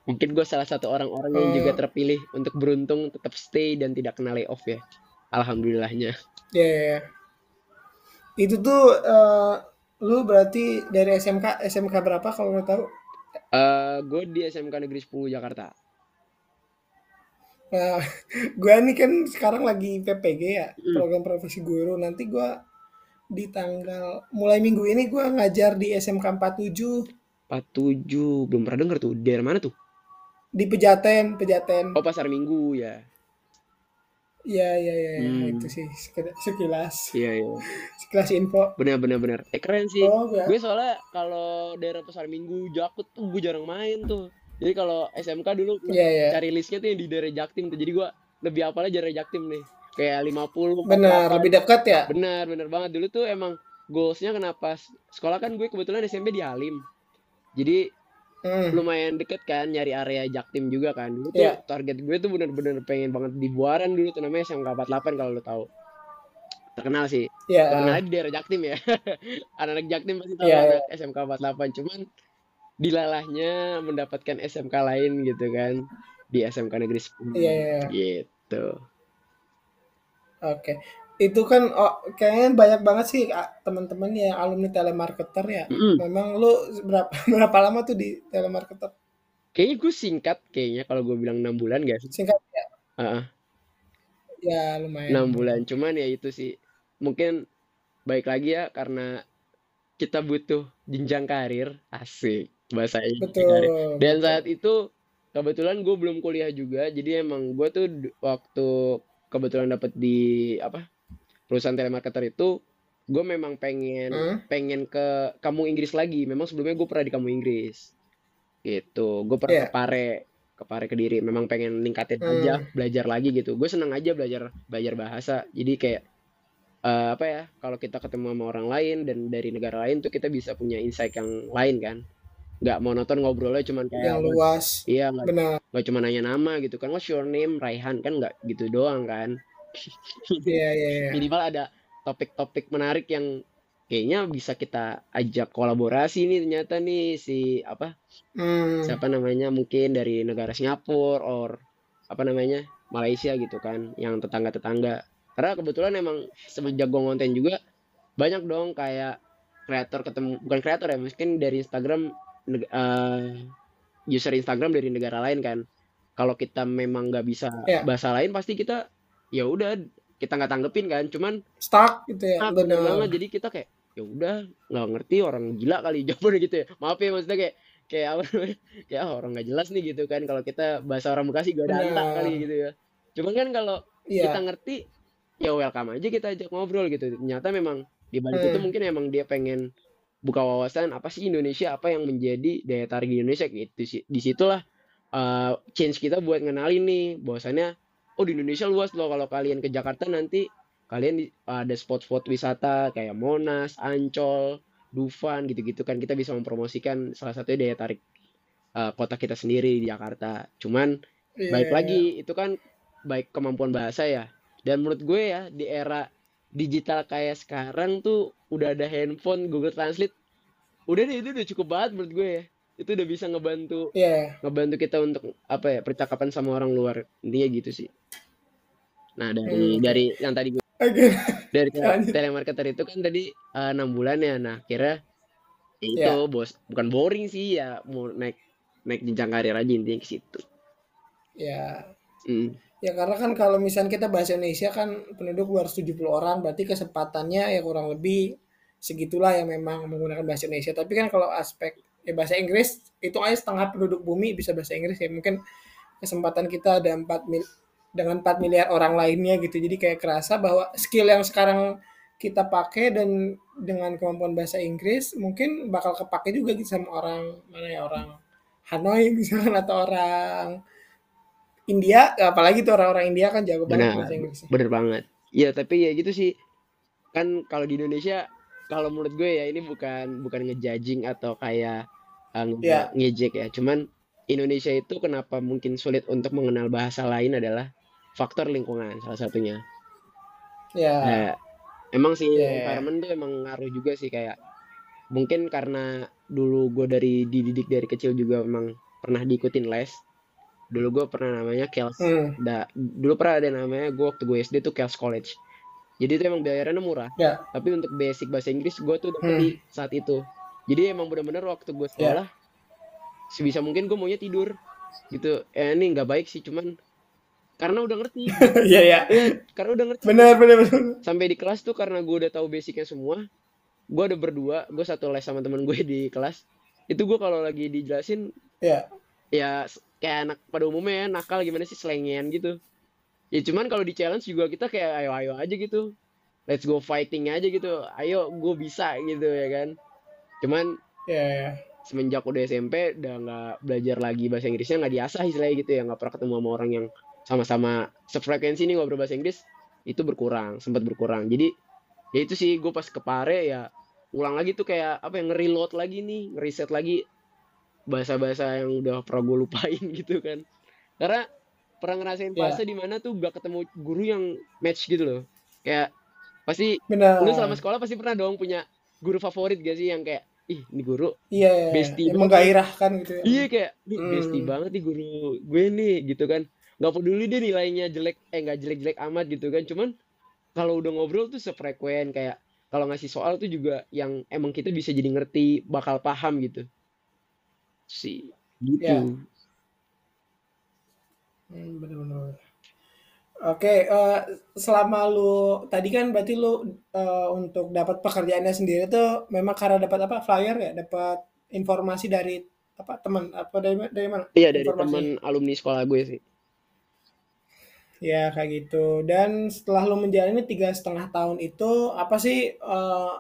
mungkin gue salah satu orang-orang yang juga Oh. terpilih untuk beruntung tetap stay dan tidak kena layoff ya alhamdulillahnya Ya, ya, ya. Itu tuh eh, lu berarti dari SMK SMK berapa kalau mau tahu? eh gue di SMK Negeri 10 Jakarta Nah, gua nih kan sekarang lagi PPG ya, Mm. program profesi guru. Nanti gua di tanggal mulai minggu ini gua ngajar di SMK 47 47 belum pernah denger tuh daerah mana tuh di Pejaten, Pejaten. oh pasar minggu ya Iya, iya, iya, iya. Hmm. itu sih sekilas, iya iya sekilas info. benar benar benar eh keren sih Oh, ya. gue soalnya kalau daerah pasar minggu Jakut tuh gue jarang main tuh jadi kalau SMK dulu Iya, iya. cari listnya tuh yang di daerah Jaktim tuh jadi gue lebih apalnya daerah Jaktim nih kayak 50 Benar, 48. lebih dekat ya. benar benar banget dulu tuh emang goalsnya kenapa sekolah kan gue kebetulan SMP di Halim jadi Hmm. lumayan deket kan nyari area Jaktim juga kan dulu tuh Iya. target gue tuh bener-bener pengen banget di Buaran dulu tuh namanya SMK 48 kalau lo tahu terkenal sih Ya. terkenal di daerah Jaktim ya anak-anak Jaktim pasti tahu Iya, iya. anak SMK 48 cuman dilalahnya mendapatkan SMK lain gitu kan di SMK Negeri 10 Iya, iya, iya. gitu Oke. Itu kan oh, kayaknya banyak banget sih ah, teman-teman yang alumni telemarketer ya. Mm-mm. Memang lu berapa berapa lama tuh di telemarketer? kayaknya gue singkat kayaknya kalau gue bilang enam bulan gak sih Singkat ya? Heeh. Ya lumayan. enam bulan cuman ya itu sih mungkin baik lagi ya karena kita butuh jenjang karir asik karir. Betul. dan betul. saat itu kebetulan gue belum kuliah juga jadi emang gue tuh waktu kebetulan dapet di apa perusahaan telemarketer itu gue memang pengen Hmm? pengen ke kampung Inggris lagi. Memang sebelumnya gue pernah di kampung Inggris. Gitu. Gue pernah Iya. ke Pare ke Pare Kediri. Memang pengen ningkatin Hmm. aja belajar lagi gitu. Gue seneng aja belajar belajar bahasa. Jadi kayak eh, apa ya kalau kita ketemu sama orang lain dan dari negara lain tuh kita bisa punya insight yang lain kan nggak monoton ngobrolnya cuman Yang kayak luas. iya Benar. nggak cuma nanya nama gitu kan what's your name Raihan kan nggak gitu doang kan Iya, iya, iya. minimal ada topik-topik menarik yang kayaknya bisa kita ajak kolaborasi nih ternyata nih si apa Hmm. siapa namanya mungkin dari negara Singapura or apa namanya Malaysia gitu kan yang tetangga-tetangga karena kebetulan emang semenjak gue konten juga banyak dong kayak kreator ketemu bukan kreator ya mungkin dari Instagram eh, user Instagram dari negara lain kan kalau kita memang nggak bisa Iya. bahasa lain pasti kita ya udah kita nggak tanggepin kan cuman Stuck gitu ya. ah, bener Benar. banget jadi kita kayak ya udah nggak ngerti orang gila kali jawabannya gitu ya maaf ya maksudnya kayak kayak apa kayak ah, orang nggak jelas nih gitu kan kalau kita bahasa orang Bekasi gak ada Benar. kali gitu ya cuman kan kalau Iya. kita ngerti ya welcome aja kita ajak ngobrol gitu ternyata memang di balik itu Hmm. mungkin emang dia pengen buka wawasan apa sih Indonesia apa yang menjadi daya tarik di Indonesia gitu sih di situlah uh, change kita buat ngenalin nih bahwasannya oh di Indonesia luas loh kalau kalian ke Jakarta nanti kalian ada spot-spot wisata kayak Monas, Ancol, Dufan gitu-gitu kan kita bisa mempromosikan salah satunya daya tarik uh, kota kita sendiri di Jakarta. Cuman Iya, baik iya. lagi itu kan baik kemampuan bahasa ya. Dan menurut gue ya di era digital kayak sekarang tuh udah ada handphone Google Translate. Udah deh itu udah cukup banget menurut gue ya. Itu udah bisa ngebantu Iya. ngebantu kita untuk apa ya percakapan sama orang luar intinya gitu sih. Nah dari Hmm. dari yang tadi gue Oke. dari telemarketer itu kan tadi eh, enam bulan ya. Nah kira itu Ya. bos bukan boring sih ya mau naik naik jenjang karir aja intinya ke situ. Ya. Mm. Ya karena kan kalau misalnya kita bahasa Indonesia kan penduduk 270 orang berarti kesempatannya ya kurang lebih segitulah yang memang menggunakan bahasa Indonesia. Tapi kan kalau aspek ya bahasa Inggris itu aja setengah penduduk bumi bisa bahasa Inggris ya mungkin kesempatan kita ada 4 mil dengan 4 miliar orang lainnya gitu. Jadi kayak kerasa bahwa skill yang sekarang kita pakai dan dengan kemampuan bahasa Inggris mungkin bakal kepake juga gitu sama orang mana ya orang Hanoi misalkan atau orang India apalagi tuh orang-orang India kan jago banget bahasa Inggrisnya. Bener banget. Iya, tapi ya gitu sih. Kan kalau di Indonesia, kalau menurut gue ya ini bukan bukan ngejudging atau kayak uh, nge- Iya. ngejek ya. Cuman Indonesia itu kenapa mungkin sulit untuk mengenal bahasa lain adalah faktor lingkungan salah satunya. Ya, Nah, emang sih Iya. environment tuh emang ngaruh juga sih kayak mungkin karena dulu gue dari dididik dari kecil juga emang pernah diikutin les. Dulu gue pernah namanya Kels hmm, da, dulu pernah ada namanya gue waktu gue SD tuh Kels College jadi itu emang bayarannya murah. Ya. tapi untuk basic bahasa Inggris gue tuh dapet Hmm. di saat itu. Jadi emang bener-bener waktu gue sekolah sebisa mungkin gue maunya tidur. Gitu. Eh ini nggak baik sih cuman karena udah ngerti. Iya ya, ya karena udah ngerti. Benar benar benar. sampai di kelas tuh karena gue udah tahu basicnya semua gue ada berdua gue satu les sama temen gue di kelas. Itu gue kalau lagi dijelasin Ya, ya kayak anak pada umumnya ya nakal gimana sih selengean gitu ya cuman kalau di challenge juga kita kayak ayo ayo aja gitu. Let's go fighting aja gitu. Ayo gue bisa gitu ya kan? Cuman ya, ya. semenjak udah SMP udah nggak belajar lagi bahasa Inggrisnya nggak diasah istilahnya gitu ya. Nggak pernah ketemu sama orang yang sama-sama sefrekuensi nih ngobrol bahasa Inggris. Itu berkurang sempat berkurang. Jadi ya itu sih gue pas ke Pare ya ulang lagi tuh kayak apa yang nge-reload lagi nih ngeriset lagi bahasa-bahasa yang udah pernah gue lupain gitu kan. Karena pernah ngerasain Ya. fase di mana tuh gak ketemu guru yang match gitu loh kayak pasti Benar. lu selama sekolah pasti pernah dong punya guru favorit gak sih yang kayak ih ini guru Iya, ya, ya. bestie Yang banget. menggairahkan gitu ya. Iya kayak nih Hmm. bestie banget nih guru gue nih gitu kan. Gak peduli deh nilainya jelek eh nggak jelek-jelek amat gitu kan. Cuman kalau udah ngobrol tuh sefrekuen kayak kalau ngasih soal tuh juga yang emang kita bisa jadi ngerti, bakal paham gitu. Sih gitu. Ya. Hmm, benar-benar. Oke, eh, selama lu tadi kan berarti lu eh, untuk dapat pekerjaannya sendiri tuh memang karena dapat apa flyer ya, dapat informasi dari apa teman apa dari ma- dari mana? Iya dari teman alumni sekolah gue sih. Ya kayak gitu. Dan setelah lu menjalani tiga setengah tahun itu apa sih eh,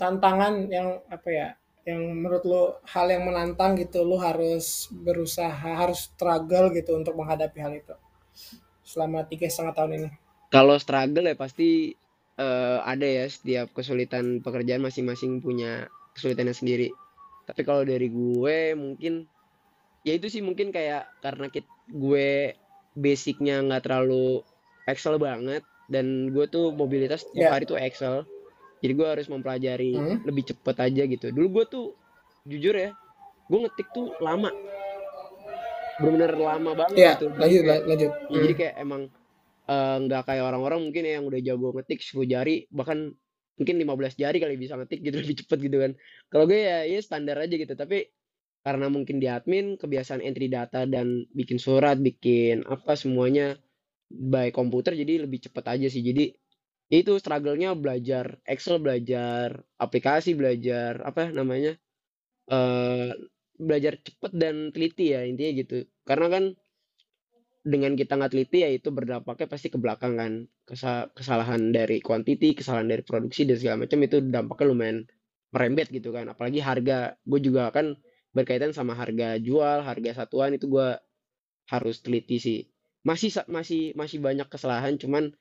tantangan yang apa ya? Yang menurut lu hal yang menantang gitu, lu harus berusaha, harus struggle gitu untuk menghadapi hal itu selama tiga setengah tahun ini. Kalau struggle ya pasti eh, ada ya setiap kesulitan pekerjaan masing-masing punya kesulitannya sendiri. Tapi kalau dari gue mungkin ya itu sih mungkin kayak karena kit, gue basicnya nggak terlalu Excel banget dan gue tuh mobilitas tiap Ya. hari tuh Excel. Jadi gue harus mempelajari Hmm. lebih cepet aja gitu. Dulu gue tuh jujur ya, gue ngetik tuh lama. Bener-bener lama banget Ya, gitu. Jadi lanjut, kayak- lanjut. Ya, jadi Hmm. kayak emang eh, nggak kayak orang-orang mungkin ya yang udah jago ngetik 10 jari bahkan mungkin 15 jari kali bisa ngetik gitu lebih cepet gitu kan. Kalau gue ya ya standar aja gitu tapi karena mungkin di admin kebiasaan entry data dan bikin surat, bikin apa semuanya by komputer jadi lebih cepet aja sih. Jadi itu struggle-nya belajar Excel, belajar aplikasi, belajar apa namanya? eh belajar cepet dan teliti ya intinya gitu. Karena kan dengan kita nggak teliti ya itu berdampaknya pasti ke belakang kan Kesa- kesalahan dari kuantiti kesalahan dari produksi dan segala macam itu dampaknya lumayan merembet gitu kan apalagi harga gue juga kan berkaitan sama harga jual harga satuan itu gue harus teliti sih masih masih masih banyak kesalahan cuman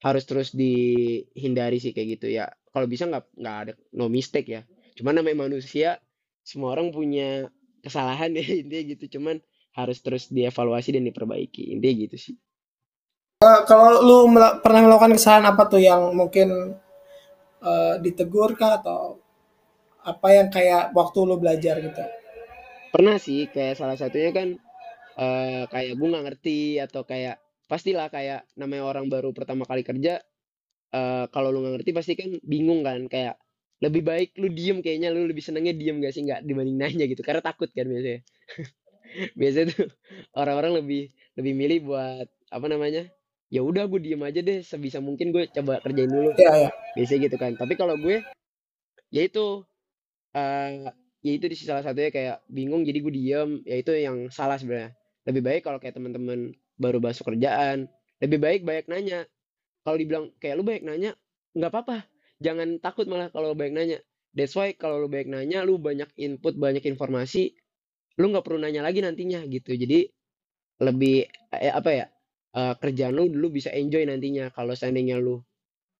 harus terus dihindari sih kayak gitu ya. Kalau bisa nggak nggak ada no mistake ya. Cuman namanya manusia semua orang punya kesalahan ya intinya gitu. Cuman harus terus dievaluasi dan diperbaiki intinya gitu sih. Eh, kalau lu mela- pernah melakukan kesalahan apa tuh yang mungkin eh, ditegur kah atau apa yang kayak waktu lu belajar gitu? pernah sih kayak salah satunya kan eh kayak gue nggak ngerti atau kayak pastilah kayak namanya orang baru pertama kali kerja eh kalau lu nggak ngerti pasti kan bingung kan kayak lebih baik lu diem kayaknya lu lebih senengnya diem gak sih nggak dibanding nanya gitu. Karena takut kan biasanya. Biasanya tuh orang-orang lebih lebih milih buat apa namanya ya udah gue diem aja deh sebisa mungkin gue coba kerjain dulu. Iya, ya. biasanya gitu kan. Tapi kalau gue ya itu eh ya itu di salah satunya kayak bingung jadi gue diem. Ya itu yang salah sebenarnya. Lebih baik kalau kayak teman-teman baru masuk kerjaan. Lebih baik banyak nanya. Kalau dibilang kayak lu banyak nanya nggak apa-apa. Jangan takut malah kalau banyak nanya. That's why kalau lu banyak nanya lu banyak input banyak informasi lu nggak perlu nanya lagi nantinya gitu. Jadi lebih eh, apa ya eh, kerjaan lu dulu bisa enjoy nantinya. Kalau seandainya lu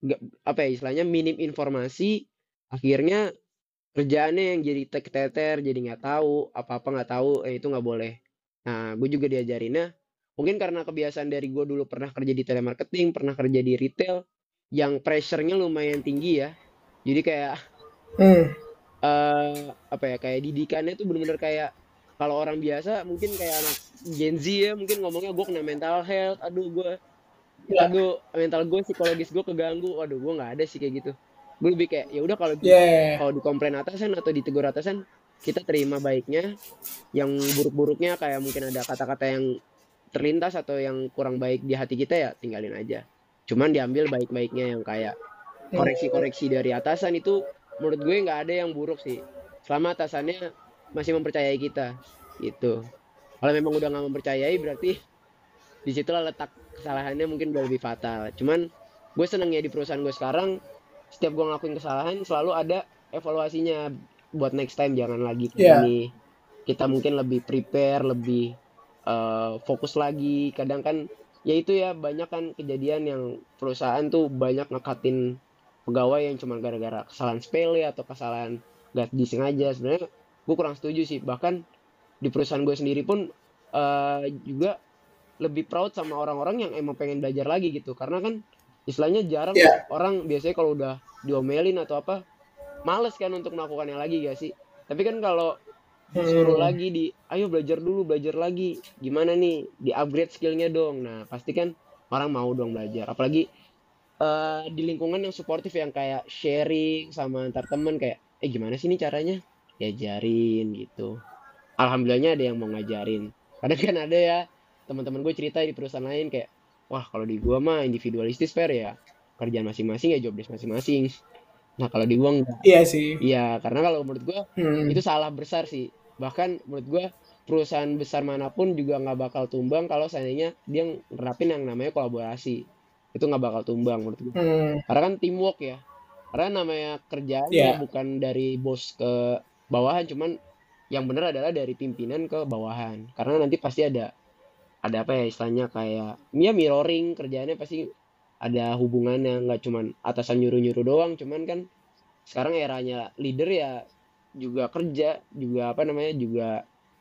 nggak apa ya istilahnya minim informasi akhirnya kerjaannya yang jadi tek teter jadi nggak tahu apa apa nggak tahu eh, itu nggak boleh. Nah gue juga diajarinnya mungkin karena kebiasaan dari gue dulu pernah kerja di telemarketing pernah kerja di retail yang pressure-nya lumayan tinggi ya jadi kayak Hmm. eh apa ya kayak didikannya tuh bener-bener kayak kalau orang biasa mungkin kayak anak Gen Z ya mungkin ngomongnya gue kena mental health aduh gue Ya. aduh mental gue psikologis gue keganggu waduh gue nggak ada sih kayak gitu gue lebih kayak ya udah kalau Yeah. kalau dikomplain atasan atau ditegur atasan kita terima baiknya yang buruk-buruknya kayak mungkin ada kata-kata yang terlintas atau yang kurang baik di hati kita ya tinggalin aja. Cuman diambil baik-baiknya yang kayak koreksi-koreksi dari atasan itu menurut gue nggak ada yang buruk sih. Selama atasannya masih mempercayai kita gitu. Kalau memang udah nggak mempercayai berarti di situlah letak kesalahannya mungkin udah lebih fatal. Cuman gue senengnya di perusahaan gue sekarang setiap gue ngelakuin kesalahan selalu ada evaluasinya buat next time jangan lagi Iya. gini kita mungkin lebih prepare lebih eh, fokus lagi. Kadang kan ya itu ya banyak kan kejadian yang perusahaan tuh banyak ngekatin pegawai yang cuma gara-gara kesalahan sepele atau kesalahan gak disengaja. Sebenarnya gue kurang setuju sih. Bahkan di perusahaan gue sendiri pun eh, juga lebih proud sama orang-orang yang emang pengen belajar lagi gitu. Karena kan istilahnya jarang Iya. orang biasanya kalau udah diomelin atau apa males kan untuk melakukannya lagi gak sih? Tapi kan kalau disuruh Hmm. lagi di ayo belajar dulu belajar lagi. Gimana nih? Di upgrade skillnya dong. Nah pasti kan orang mau dong belajar. Apalagi eh, di lingkungan yang suportif yang kayak sharing sama antar temen kayak eh gimana sih ini caranya? Diajarin gitu. Alhamdulillahnya ada yang mau ngajarin. Kadang kan ada ya teman-teman gue cerita di perusahaan lain kayak wah kalau di gua mah individualistis fair ya. Kerjaan masing-masing ya job desk masing-masing. Nah kalau di gua enggak. Iya sih. iya karena kalau menurut gua Hmm. itu salah besar sih bahkan menurut gua perusahaan besar mana pun juga nggak bakal tumbang kalau seandainya dia nerapin yang namanya kolaborasi itu nggak bakal tumbang menurut gua Hmm. karena kan teamwork ya karena namanya kerjaan Iya. bukan dari bos ke bawahan cuman yang benar adalah dari pimpinan ke bawahan karena nanti pasti ada ada apa ya istilahnya kayak ya mirroring kerjaannya pasti ada hubungannya nggak cuman atasan nyuruh-nyuruh doang cuman kan sekarang eranya leader ya juga kerja juga apa namanya juga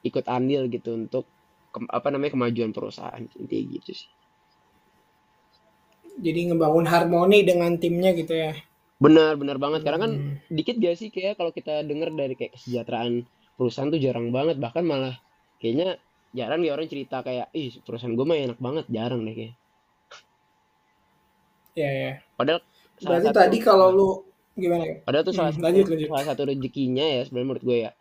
ikut andil gitu untuk ke- apa namanya kemajuan perusahaan. Intinya gitu sih. Jadi ngebangun harmoni dengan timnya gitu ya. benar benar banget. Karena kan Hmm. dikit gak sih kayak kalau kita dengar dari kayak kesejahteraan perusahaan tuh jarang banget. Bahkan malah kayaknya jarang ya orang cerita kayak ih perusahaan gue mah enak banget. Jarang deh kayak. Iya ya. padahal Berarti tadi kalau lu gimana ya? padahal tuh salah Hmm, satu lanjut, lanjut. salah satu rezekinya ya sebenarnya menurut gue ya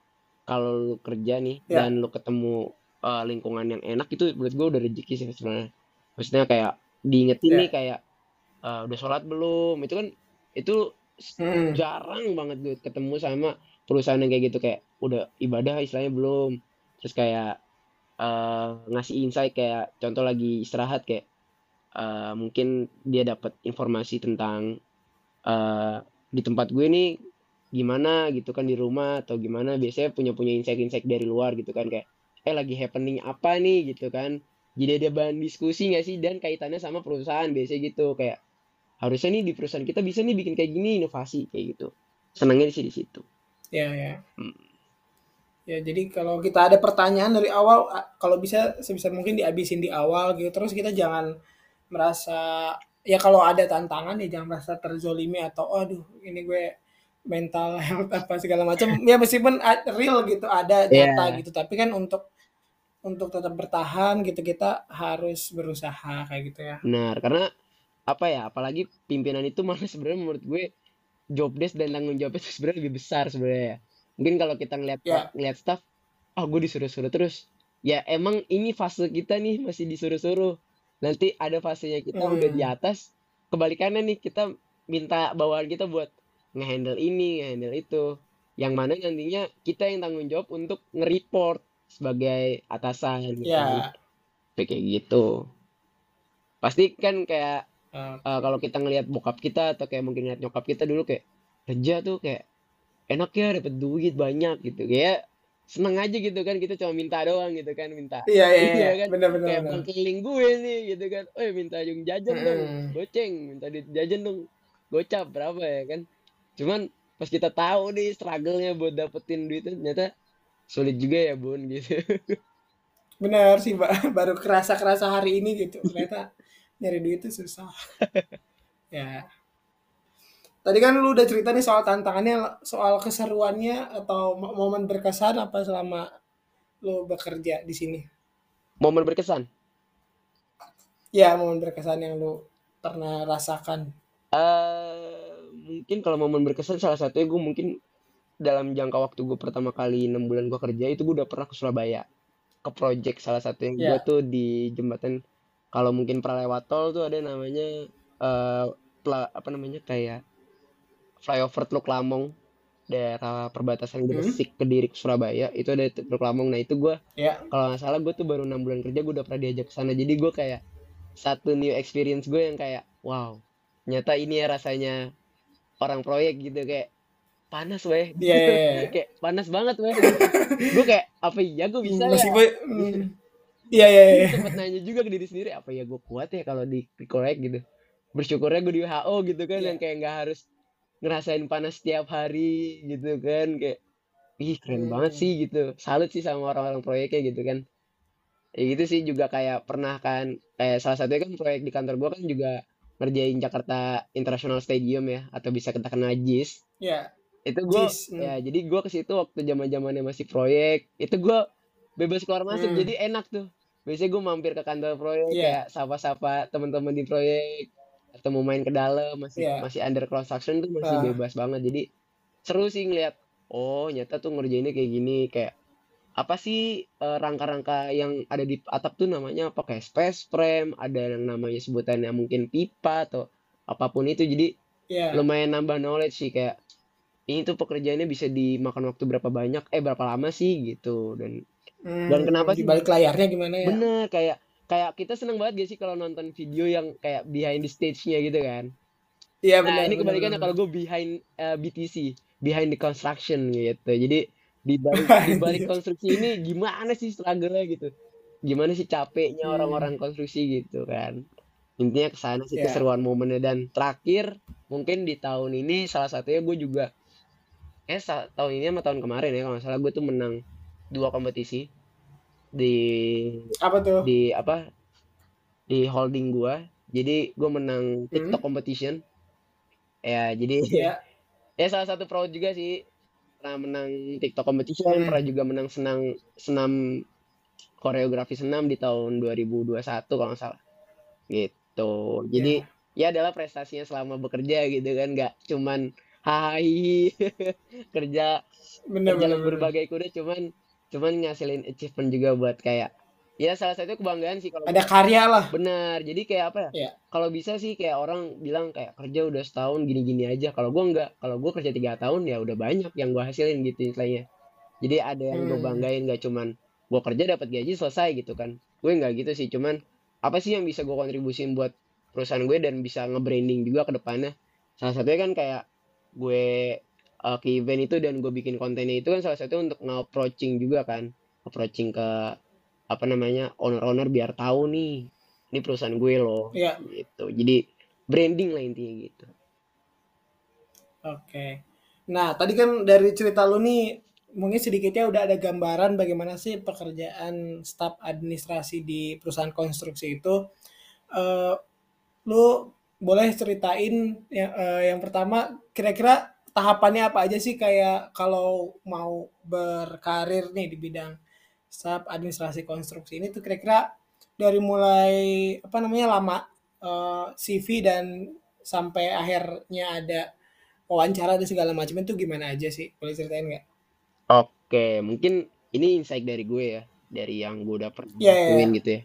kalau lu kerja nih Ya. dan lu ketemu uh, lingkungan yang enak itu menurut gue udah rezeki sih sebenarnya maksudnya kayak diingetin Ya. nih kayak uh, udah sholat belum itu kan itu Hmm. jarang banget gue ketemu sama perusahaan yang kayak gitu kayak udah ibadah istilahnya belum terus kayak eh, ngasih insight kayak contoh lagi istirahat kayak eh, mungkin dia dapat informasi tentang eh, di tempat gue nih gimana gitu kan di rumah atau gimana biasanya punya punya insight-insight dari luar gitu kan kayak eh lagi happening apa nih gitu kan jadi ada bahan diskusi nggak sih dan kaitannya sama perusahaan biasanya gitu kayak harusnya nih di perusahaan kita bisa nih bikin kayak gini inovasi kayak gitu senangnya sih di situ Ya, ya. Hmm. Ya, jadi kalau kita ada pertanyaan dari awal, kalau bisa sebisa mungkin dihabisin di awal gitu. Terus kita jangan merasa, ya kalau ada tantangan ya jangan merasa terzolimi atau, aduh ini gue mental health apa segala macam. Ya meskipun real gitu, ada Iya. nyata gitu. Tapi kan untuk untuk tetap bertahan gitu kita harus berusaha kayak gitu ya. benar karena apa ya apalagi pimpinan itu malah sebenarnya menurut gue job desk dan tanggung jawabnya itu sebenarnya lebih besar sebenarnya ya. mungkin kalau kita ngeliat Ya. ngeliat staff ah gue disuruh-suruh terus ya emang ini fase kita nih masih disuruh-suruh nanti ada fasenya kita udah di Hmm. atas kebalikannya nih kita minta bawahan kita buat ngehandle ini ngehandle itu. Yang mana nantinya kita yang tanggung jawab untuk nge-report sebagai atasan gitu. Ya. kayak gitu. Pasti kan kayak Eh, eh, kalau kita ngelihat bokap kita atau kayak mungkin ngeliat nyokap kita dulu kayak kerja tuh kayak enak ya dapat duit banyak gitu. Kayak seneng aja gitu kan kita cuma minta doang gitu kan minta Iya, iya, Iya iya. kan? Benar, benar, kayak bang keliling gue nih gitu kan eh minta yung jajan dong Mm-mm. goceng minta duit jajan dong gocap berapa ya kan cuman pas kita tahu nih struggle-nya buat dapetin duit itu ternyata sulit juga ya bun gitu Benar sih, Mbak. Baru kerasa-kerasa hari ini gitu. Ternyata nyari duit itu susah. Ya. Tadi kan lu udah cerita nih soal tantangannya, soal keseruannya atau mo- momen berkesan apa selama lu bekerja di sini? momen berkesan Ya, momen berkesan yang lu pernah rasakan. eh mungkin kalau momen berkesan salah satunya gue mungkin dalam jangka waktu gue pertama kali enam bulan gue kerja itu gue udah pernah ke Surabaya ke project salah satunya gue Ya. tuh di jembatan kalau mungkin pernah lewat tol tuh ada namanya pla- apa namanya kayak flyover Teluk Lamong daerah perbatasan Hmm. Gresik Kediri ke Surabaya itu ada Teluk Lamong nah itu gue Ya. kalau nggak salah gue tuh baru enam bulan kerja gue udah pernah diajak ke sana jadi gue kayak satu new experience gue yang kayak wow nyata ini ya rasanya orang proyek gitu kayak panas weh Iya, iya, iya. kayak panas banget weh gue kayak apa iya gue bisa ya Meskipun hmm, Iya, iya, iya. sempet nanya juga ke diri sendiri apa ya gue kuat ya kalau di, di proyek gitu bersyukurnya gue di WHO gitu kan Iya. yang kayak nggak harus ngerasain panas setiap hari gitu kan kayak ih keren banget Hmm. sih gitu salut sih sama orang-orang proyeknya gitu kan ya gitu sih juga kayak pernah kan kayak salah satunya kan proyek di kantor gua kan juga ngerjain Jakarta International Stadium ya atau bisa kita kenal JIS Ya. itu gua Jis. hmm. ya jadi gua ke situ waktu zaman zamannya masih proyek itu gua bebas keluar masuk Hmm. jadi enak tuh biasanya gua mampir ke kantor proyek Iya. kayak sapa-sapa teman-teman di proyek atau mau main ke dalam masih Iya. masih under construction tuh masih Ah. bebas banget jadi seru sih ngeliat oh nyata tuh ngerjainnya kayak gini kayak apa sih eh, rangka-rangka yang ada di atap tuh namanya apa kayak space frame ada yang namanya sebutannya mungkin pipa atau apa pun itu jadi Ya. lumayan nambah knowledge sih kayak ini tuh pekerjaannya bisa dimakan waktu berapa banyak eh berapa lama sih gitu dan Hmm, dan kenapa di sih balik layarnya gimana ya? bener kayak kayak kita seneng banget gak sih kalau nonton video yang kayak behind the stage-nya gitu kan Iya, nah benar. ini benar, kebalikannya kalau gue behind eh, BTC behind the construction gitu jadi di balik di balik konstruksi ini gimana sih struggle-nya gitu gimana sih capeknya Hmm. orang-orang konstruksi gitu kan intinya ke sana sih Ya. keseruan momennya dan terakhir mungkin di tahun ini salah satunya gue juga eh tahun ini sama tahun kemarin ya kalau nggak salah gue tuh menang dua kompetisi di Apa tuh? di apa di holding gua jadi gue menang Hmm. TikTok competition ya jadi Ya. ya salah satu pro juga sih pernah menang TikTok competition Hmm. pernah juga menang senang senam koreografi senam di tahun 2021 kalau nggak salah gitu jadi ya adalah prestasinya selama bekerja gitu kan nggak cuman hai kerja Benar, kerja benar. berbagai kuda cuman cuman ngasilin achievement juga buat kayak ya salah satu kebanggaan sih kalau Ada karya lah. benar jadi kayak apa ya Iya. kalau bisa sih kayak orang bilang kayak kerja udah setahun gini-gini aja kalau gua enggak kalau gua kerja tiga tahun ya udah banyak yang gua hasilin gitu istilahnya jadi ada yang gue Hmm. banggain gak cuman gue kerja dapat gaji selesai gitu kan gue nggak gitu sih cuman apa sih yang bisa gue kontribusin buat perusahaan gue dan bisa nge-branding juga ke depannya salah satunya kan kayak gue uh, ke event itu dan gue bikin kontennya itu kan salah satu untuk nge-approaching juga kan approaching ke apa namanya owner-owner biar tahu nih ini perusahaan gue loh Iya. gitu jadi branding lah intinya gitu Oke. Nah, tadi kan dari cerita lu nih mungkin sedikitnya udah ada gambaran bagaimana sih pekerjaan staf administrasi di perusahaan konstruksi itu. Eh, lu boleh ceritain yang, eh, yang pertama kira-kira tahapannya apa aja sih kayak kalau mau berkarir nih di bidang staf administrasi konstruksi ini tuh kira-kira dari mulai apa namanya lama eh, CV dan sampai akhirnya ada wawancara dan segala macam itu gimana aja sih? Boleh ceritain nggak? oke mungkin ini insight dari gue ya dari yang gue udah pernah Iya, iya, lakuin iya. gitu ya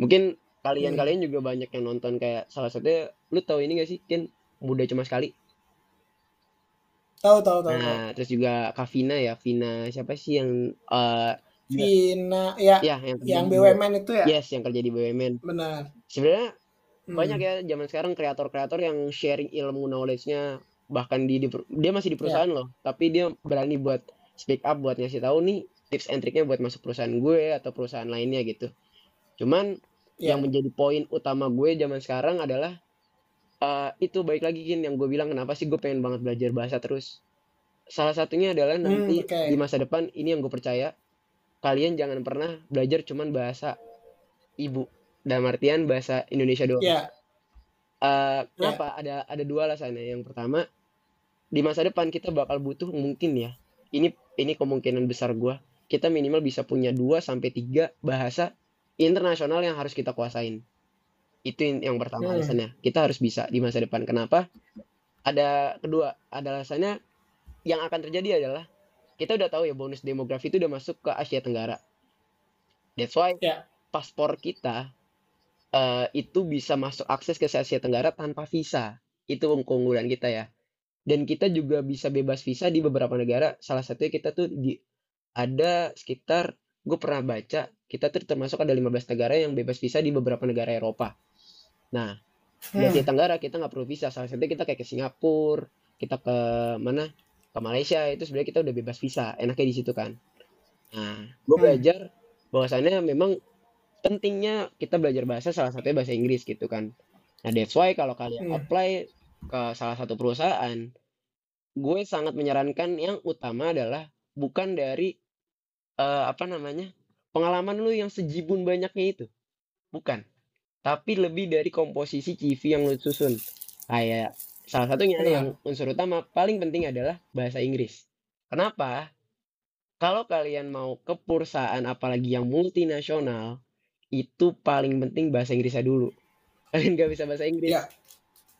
mungkin Hmm. kalian-kalian juga banyak yang nonton kayak salah satunya lu tahu ini gak sih kan muda cuma sekali Tahu tahu tahu tahu. nah terus juga Kavina ya Vina siapa sih yang eh dia Vina ya ya yang yang BUMN itu ya? yes yang kerja di BUMN Benar. sebenarnya banyak Hmm. ya zaman sekarang kreator-kreator yang sharing ilmu knowledge-nya bahkan di, di dia masih di Ya. perusahaan loh tapi dia berani buat speak up buat ngasih tahu nih tips and triknya buat masuk perusahaan gue atau perusahaan lainnya gitu cuman Ya. yang menjadi poin utama gue zaman sekarang adalah eh, itu baik lagi Kin yang gue bilang kenapa sih gue pengen banget belajar bahasa terus salah satunya adalah Hmm, nanti oke. di masa depan ini yang gue percaya kalian jangan pernah belajar cuman bahasa ibu dalam artian bahasa Indonesia doang Ya. Eh, kenapa? Ada ada dua alasannya. Yang pertama, di masa depan kita bakal butuh mungkin ya. Ini ini kemungkinan besar gua. Kita minimal bisa punya 2 sampai 3 bahasa internasional yang harus kita kuasain. Itu yang pertama Hmm. alasannya. Kita harus bisa di masa depan. Kenapa? Ada kedua, ada alasannya yang akan terjadi adalah kita udah tahu ya bonus demografi itu udah masuk ke Asia Tenggara. That's why Ya. paspor kita eh, itu bisa masuk akses ke Asia Tenggara tanpa visa. Itu keunggulan kita ya. Dan kita juga bisa bebas visa di beberapa negara. Salah satunya kita tuh di ada sekitar gue pernah baca kita tuh termasuk ada 15 negara yang bebas visa di beberapa negara Eropa. Nah, di Hmm. Asia Tenggara kita nggak perlu visa. Salah satunya kita kayak ke Singapura, kita ke mana? Ke Malaysia itu sebenarnya kita udah bebas visa. Enaknya di situ kan. Nah, gue Hmm. belajar bahwasannya memang pentingnya kita belajar bahasa salah satunya bahasa Inggris gitu kan. Nah, that's why kalau kalian Hmm. apply ke salah satu perusahaan, gue sangat menyarankan yang utama adalah bukan dari eh, apa namanya pengalaman lu yang sejibun banyaknya itu, bukan. Tapi lebih dari komposisi CV yang lu susun. Kayak salah satunya Benar. yang unsur utama paling penting adalah bahasa Inggris. Kenapa? Kalau kalian mau ke perusahaan apalagi yang multinasional, itu paling penting bahasa Inggrisnya dulu. Kalian gak bisa bahasa Inggris, Ya.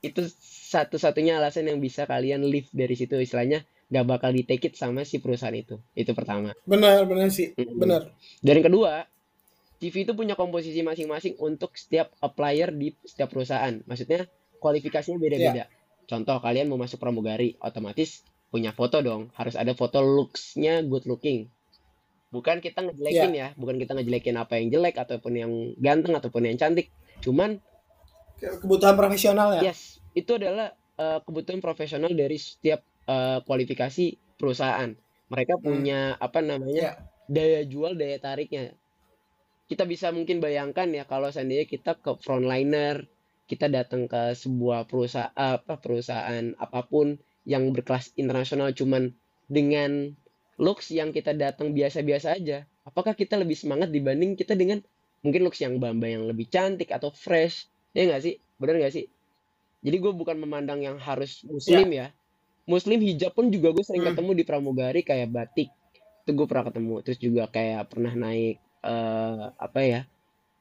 itu satu-satunya alasan yang bisa kalian leave dari situ istilahnya gak bakal di take it sama si perusahaan itu. Itu pertama. Benar benar sih. Mm-mm. Benar. Dan yang kedua, CV itu punya komposisi masing-masing untuk setiap applier di setiap perusahaan. Maksudnya kualifikasinya beda-beda. Contoh kalian mau masuk pramugari, otomatis punya foto dong. Harus ada foto looks-nya good looking. Bukan kita ngejelekin ya, bukan kita ngejelekin apa yang jelek ataupun yang ganteng ataupun yang cantik. Cuman Kebutuhan profesional ya. yes, itu adalah eh, kebutuhan profesional dari setiap eh, kualifikasi perusahaan. Mereka Hmm. punya apa namanya? Ya. daya jual, daya tariknya. Kita bisa mungkin bayangkan ya kalau seandainya kita ke frontliner, kita datang ke sebuah perusahaan apa perusahaan apa pun yang berkelas internasional cuman dengan looks yang kita datang biasa-biasa aja. Apakah kita lebih semangat dibanding kita dengan mungkin looks yang bamba yang lebih cantik atau fresh? Ya nggak sih? Bener nggak sih? Jadi gue bukan memandang yang harus muslim ya. Muslim hijab pun juga gue sering Hmm. ketemu di pramugari kayak batik. Itu gue pernah ketemu. Terus juga kayak pernah naik eh apa ya?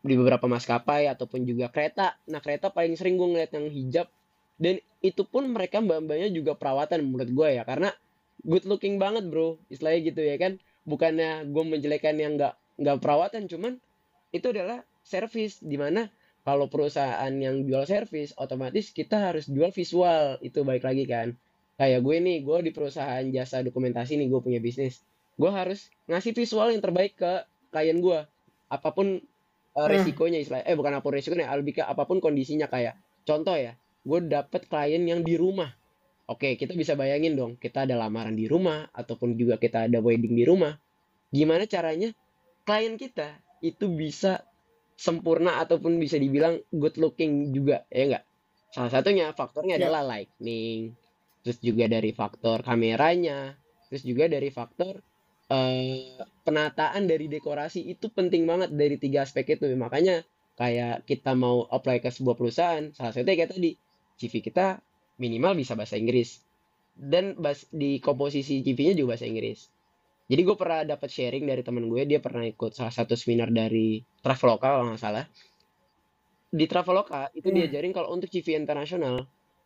Di beberapa maskapai ataupun juga kereta. Nah, kereta paling sering gue ngeliat yang hijab. Dan itu pun mereka mbak-mbaknya juga perawatan menurut gue ya. Karena good looking banget bro. Istilahnya gitu ya kan. Bukannya gue menjelekan yang nggak nggak perawatan. Cuman itu adalah service. Di mana kalau perusahaan yang jual servis otomatis kita harus jual visual. Itu baik lagi kan. Kayak gue nih gue di perusahaan jasa dokumentasi nih gue punya bisnis. Gue harus ngasih visual yang terbaik ke klien gue apa pun uh, resikonya istilah eh bukan apa pun resikonya lebih ke apa pun kondisinya. Kayak contoh ya gue dapet klien yang di rumah. Oke kita bisa bayangin dong kita ada lamaran di rumah ataupun juga kita ada wedding di rumah. Gimana caranya klien kita itu bisa sempurna ataupun bisa dibilang good looking juga ya enggak salah satunya faktornya Ya. adalah lightning terus juga dari faktor kameranya terus juga dari faktor eh, penataan dari dekorasi itu penting banget dari tiga aspek itu makanya kayak kita mau apply ke sebuah perusahaan salah satunya kayak tadi CV kita minimal bisa bahasa Inggris dan bas di komposisi CV-nya juga bahasa Inggris jadi gue pernah dapat sharing dari temen gue dia pernah ikut salah satu seminar dari Traveloka kalau nggak salah di Traveloka itu Hmm. diajarin kalau untuk CV internasional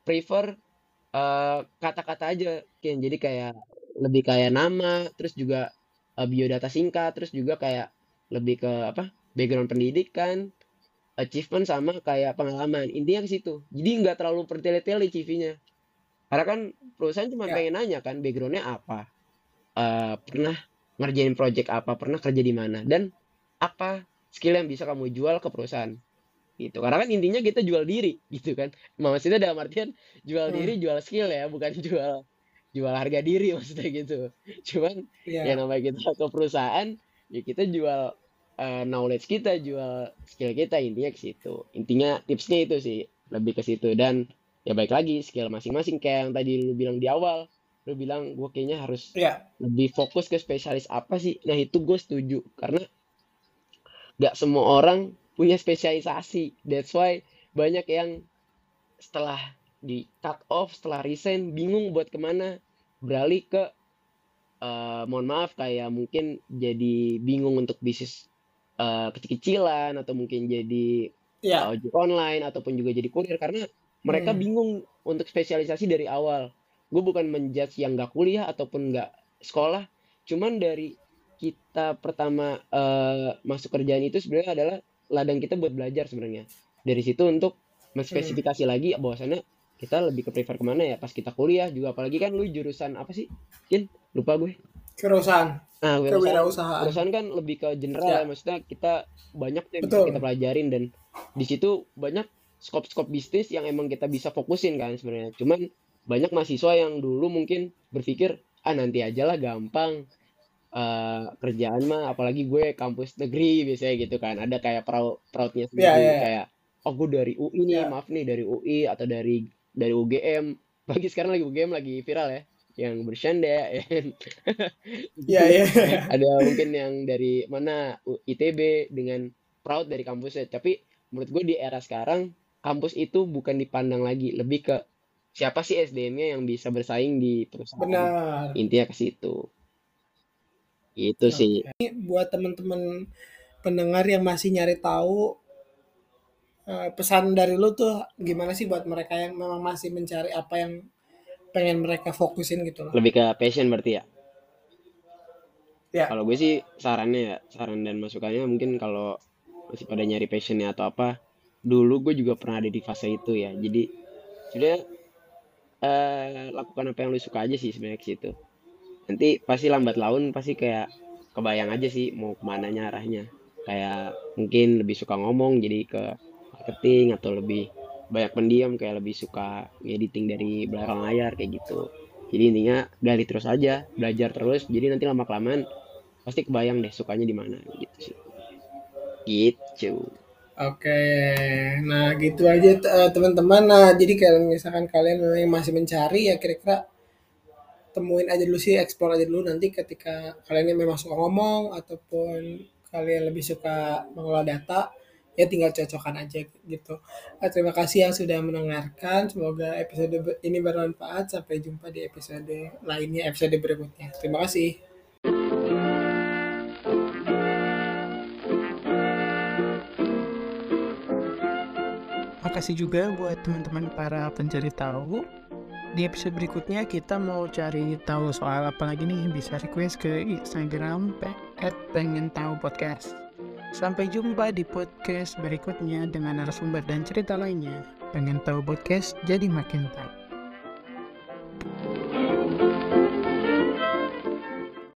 prefer eh, kata-kata aja Ken. jadi kayak lebih kayak nama terus juga eh, biodata singkat terus juga kayak lebih ke apa background pendidikan achievement sama kayak pengalaman. Intinya ke situ. Jadi nggak terlalu bertele-tele CV-nya karena kan perusahaan cuma Ya. pengen nanya kan backgroundnya apa? Eh, pernah ngerjain project apa? Pernah kerja di mana? Dan apa skill yang bisa kamu jual ke perusahaan? Gitu. Karena kan intinya kita jual diri gitu kan. Maksudnya dalam artian jual Hmm. diri jual skill ya bukan jual jual harga diri maksudnya gitu. Cuman Iya. ya namanya kita ke perusahaan ya kita jual eh, knowledge kita jual skill kita intinya ke situ. Intinya tipsnya itu sih lebih ke situ. Dan ya baik lagi skill masing-masing. Kayak yang tadi lu bilang di awal lu bilang gue kayaknya harus Iya. lebih fokus ke spesialis apa sih? Nah itu gue setuju. Karena nggak semua orang punya spesialisasi. That's why banyak yang setelah di cut off setelah resign bingung buat ke mana beralih ke eh, mohon maaf kayak mungkin jadi bingung untuk bisnis eh, kecil-kecilan atau mungkin jadi Iya. uh, ojek online ataupun juga jadi kurir karena mereka Hmm. bingung untuk spesialisasi dari awal. Gue bukan menjudge yang nggak kuliah ataupun nggak sekolah, cuman dari kita pertama eh, masuk kerjaan itu sebenarnya adalah ladang kita buat belajar sebenarnya. Dari situ untuk menspesifikasi lagi bahwasannya kita lebih ke prefer ke mana ya pas kita kuliah juga apalagi kan lu jurusan apa sih? Kin lupa gue. Kerusahaan, Nah, wirausahaan kewirausahaan. perusahaan kan lebih ke general Ya. ya maksudnya kita banyak tuh yang bisa kita pelajarin dan di situ banyak skop-skop bisnis yang emang kita bisa fokusin kan sebenarnya cuman banyak mahasiswa yang dulu mungkin berpikir ah nanti aja lah gampang eh, kerjaan mah apalagi gue kampus negeri biasanya gitu kan ada kayak proud proudnya sendiri Iya, iya. kayak oh gue dari UI nih Iya. maaf nih dari UI atau dari dari UGM bagi sekarang lagi UGM lagi viral ya. Yang bercanda ya Iya, iya. ada mungkin yang dari mana ITB dengan proud dari kampusnya. Tapi menurut gue di era sekarang kampus itu bukan dipandang lagi. Lebih ke siapa sih SDM-nya yang bisa bersaing di perusahaan? Benar. intinya ke situ. Itu sih. Ini buat teman-teman pendengar yang masih nyari tahu eh, pesan dari lu tuh gimana sih buat mereka yang memang masih mencari apa yang pengen mereka fokusin gitu loh. lebih ke passion berarti ya Ya. kalau gue sih sarannya ya saran dan masukannya mungkin kalau masih pada nyari passionnya atau apa dulu gue juga pernah ada di fase itu ya jadi sudah eh lakukan apa yang lu suka aja sih sebenarnya ke situ nanti pasti lambat laun pasti kayak kebayang aja sih mau ke mananya arahnya kayak mungkin lebih suka ngomong jadi ke marketing atau lebih banyak pendiam kayak lebih suka editing dari belakang layar kayak gitu. Jadi intinya gali terus aja belajar terus. Jadi nanti lama kelamaan pasti kebayang deh sukanya di mana gitu sih. Gitu. Oke, nah gitu aja eh, teman-teman. Nah, jadi kalau misalkan kalian memang masih mencari ya kira-kira temuin aja dulu sih, explore aja dulu. Nanti ketika kalian memang suka ngomong ataupun kalian lebih suka mengelola data, ya tinggal cocokkan aja gitu. Ah, terima kasih yang sudah mendengarkan. Semoga episode ini bermanfaat. Sampai jumpa di episode lainnya, episode berikutnya. Terima kasih. Makasih juga buat teman-teman para pencari tahu. Di episode berikutnya kita mau cari tahu soal apa lagi nih bisa request ke Instagram at pengen tahu podcast. Sampai jumpa di podcast berikutnya dengan narasumber dan cerita lainnya. Pengen tahu podcast? Jadi makin tahu.